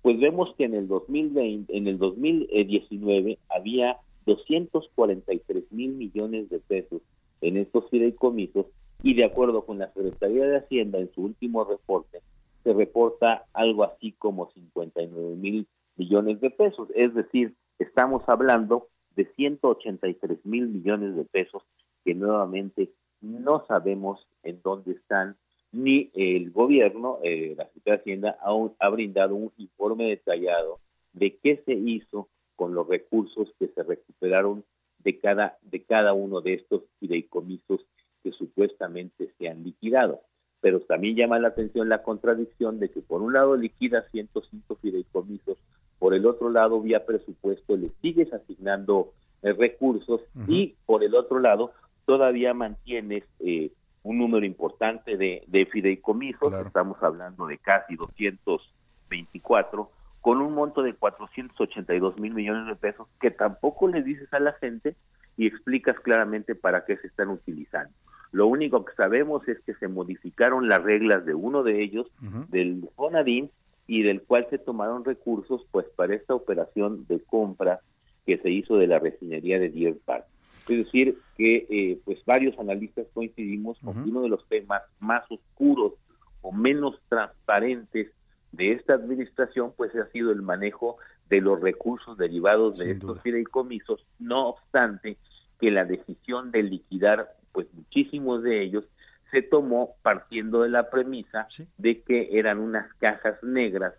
pues vemos que en el 2020, en el 2019 había 243 mil millones de pesos en estos fideicomisos y de acuerdo con la Secretaría de Hacienda en su último reporte, se reporta algo así como 59 mil millones de pesos. Es decir, estamos hablando de 183 mil millones de pesos que nuevamente no sabemos en dónde están, ni el gobierno, eh, la Secretaría de Hacienda, aún ha brindado un informe detallado de qué se hizo con los recursos que se recuperaron de cada, de cada uno de estos fideicomisos que supuestamente se han liquidado pero también llama la atención la contradicción de que por un lado liquida 105 fideicomisos, por el otro lado vía presupuesto le sigues asignando eh, recursos y por el otro lado todavía mantienes eh, un número importante de, fideicomisos, estamos hablando de casi 224, con un monto de 482 mil millones de pesos que tampoco le dices a la gente y explicas claramente para qué se están utilizando. Lo único que sabemos es que se modificaron las reglas de uno de ellos, del FONADIN, y del cual se tomaron recursos pues para esta operación de compra que se hizo de la refinería de Deer Park. Es decir, que eh, pues varios analistas coincidimos con que uno de los temas más oscuros o menos transparentes de esta administración pues ha sido el manejo de los recursos derivados de estos fideicomisos, no obstante que la decisión de liquidar pues muchísimos de ellos se tomó partiendo de la premisa de que eran unas cajas negras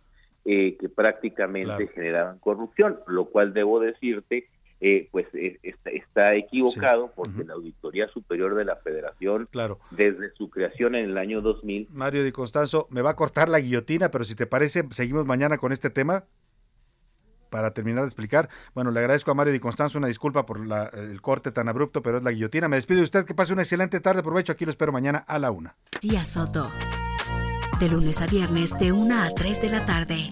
eh, que prácticamente generaban corrupción, lo cual debo decirte, eh, pues eh, está, equivocado porque la Auditoría Superior de la Federación, claro. desde su creación en el año 2000... Mario Di Constanzo, me va a cortar la guillotina, pero si te parece, seguimos mañana con este tema para terminar de explicar. Bueno, le agradezco a Mario Di Constanzo una disculpa por el corte tan abrupto, pero es la guillotina. Me despido de usted, que pase una excelente tarde. Aprovecho, aquí lo espero mañana a la una. Tía Soto. De lunes a viernes, de una a 3 de la tarde.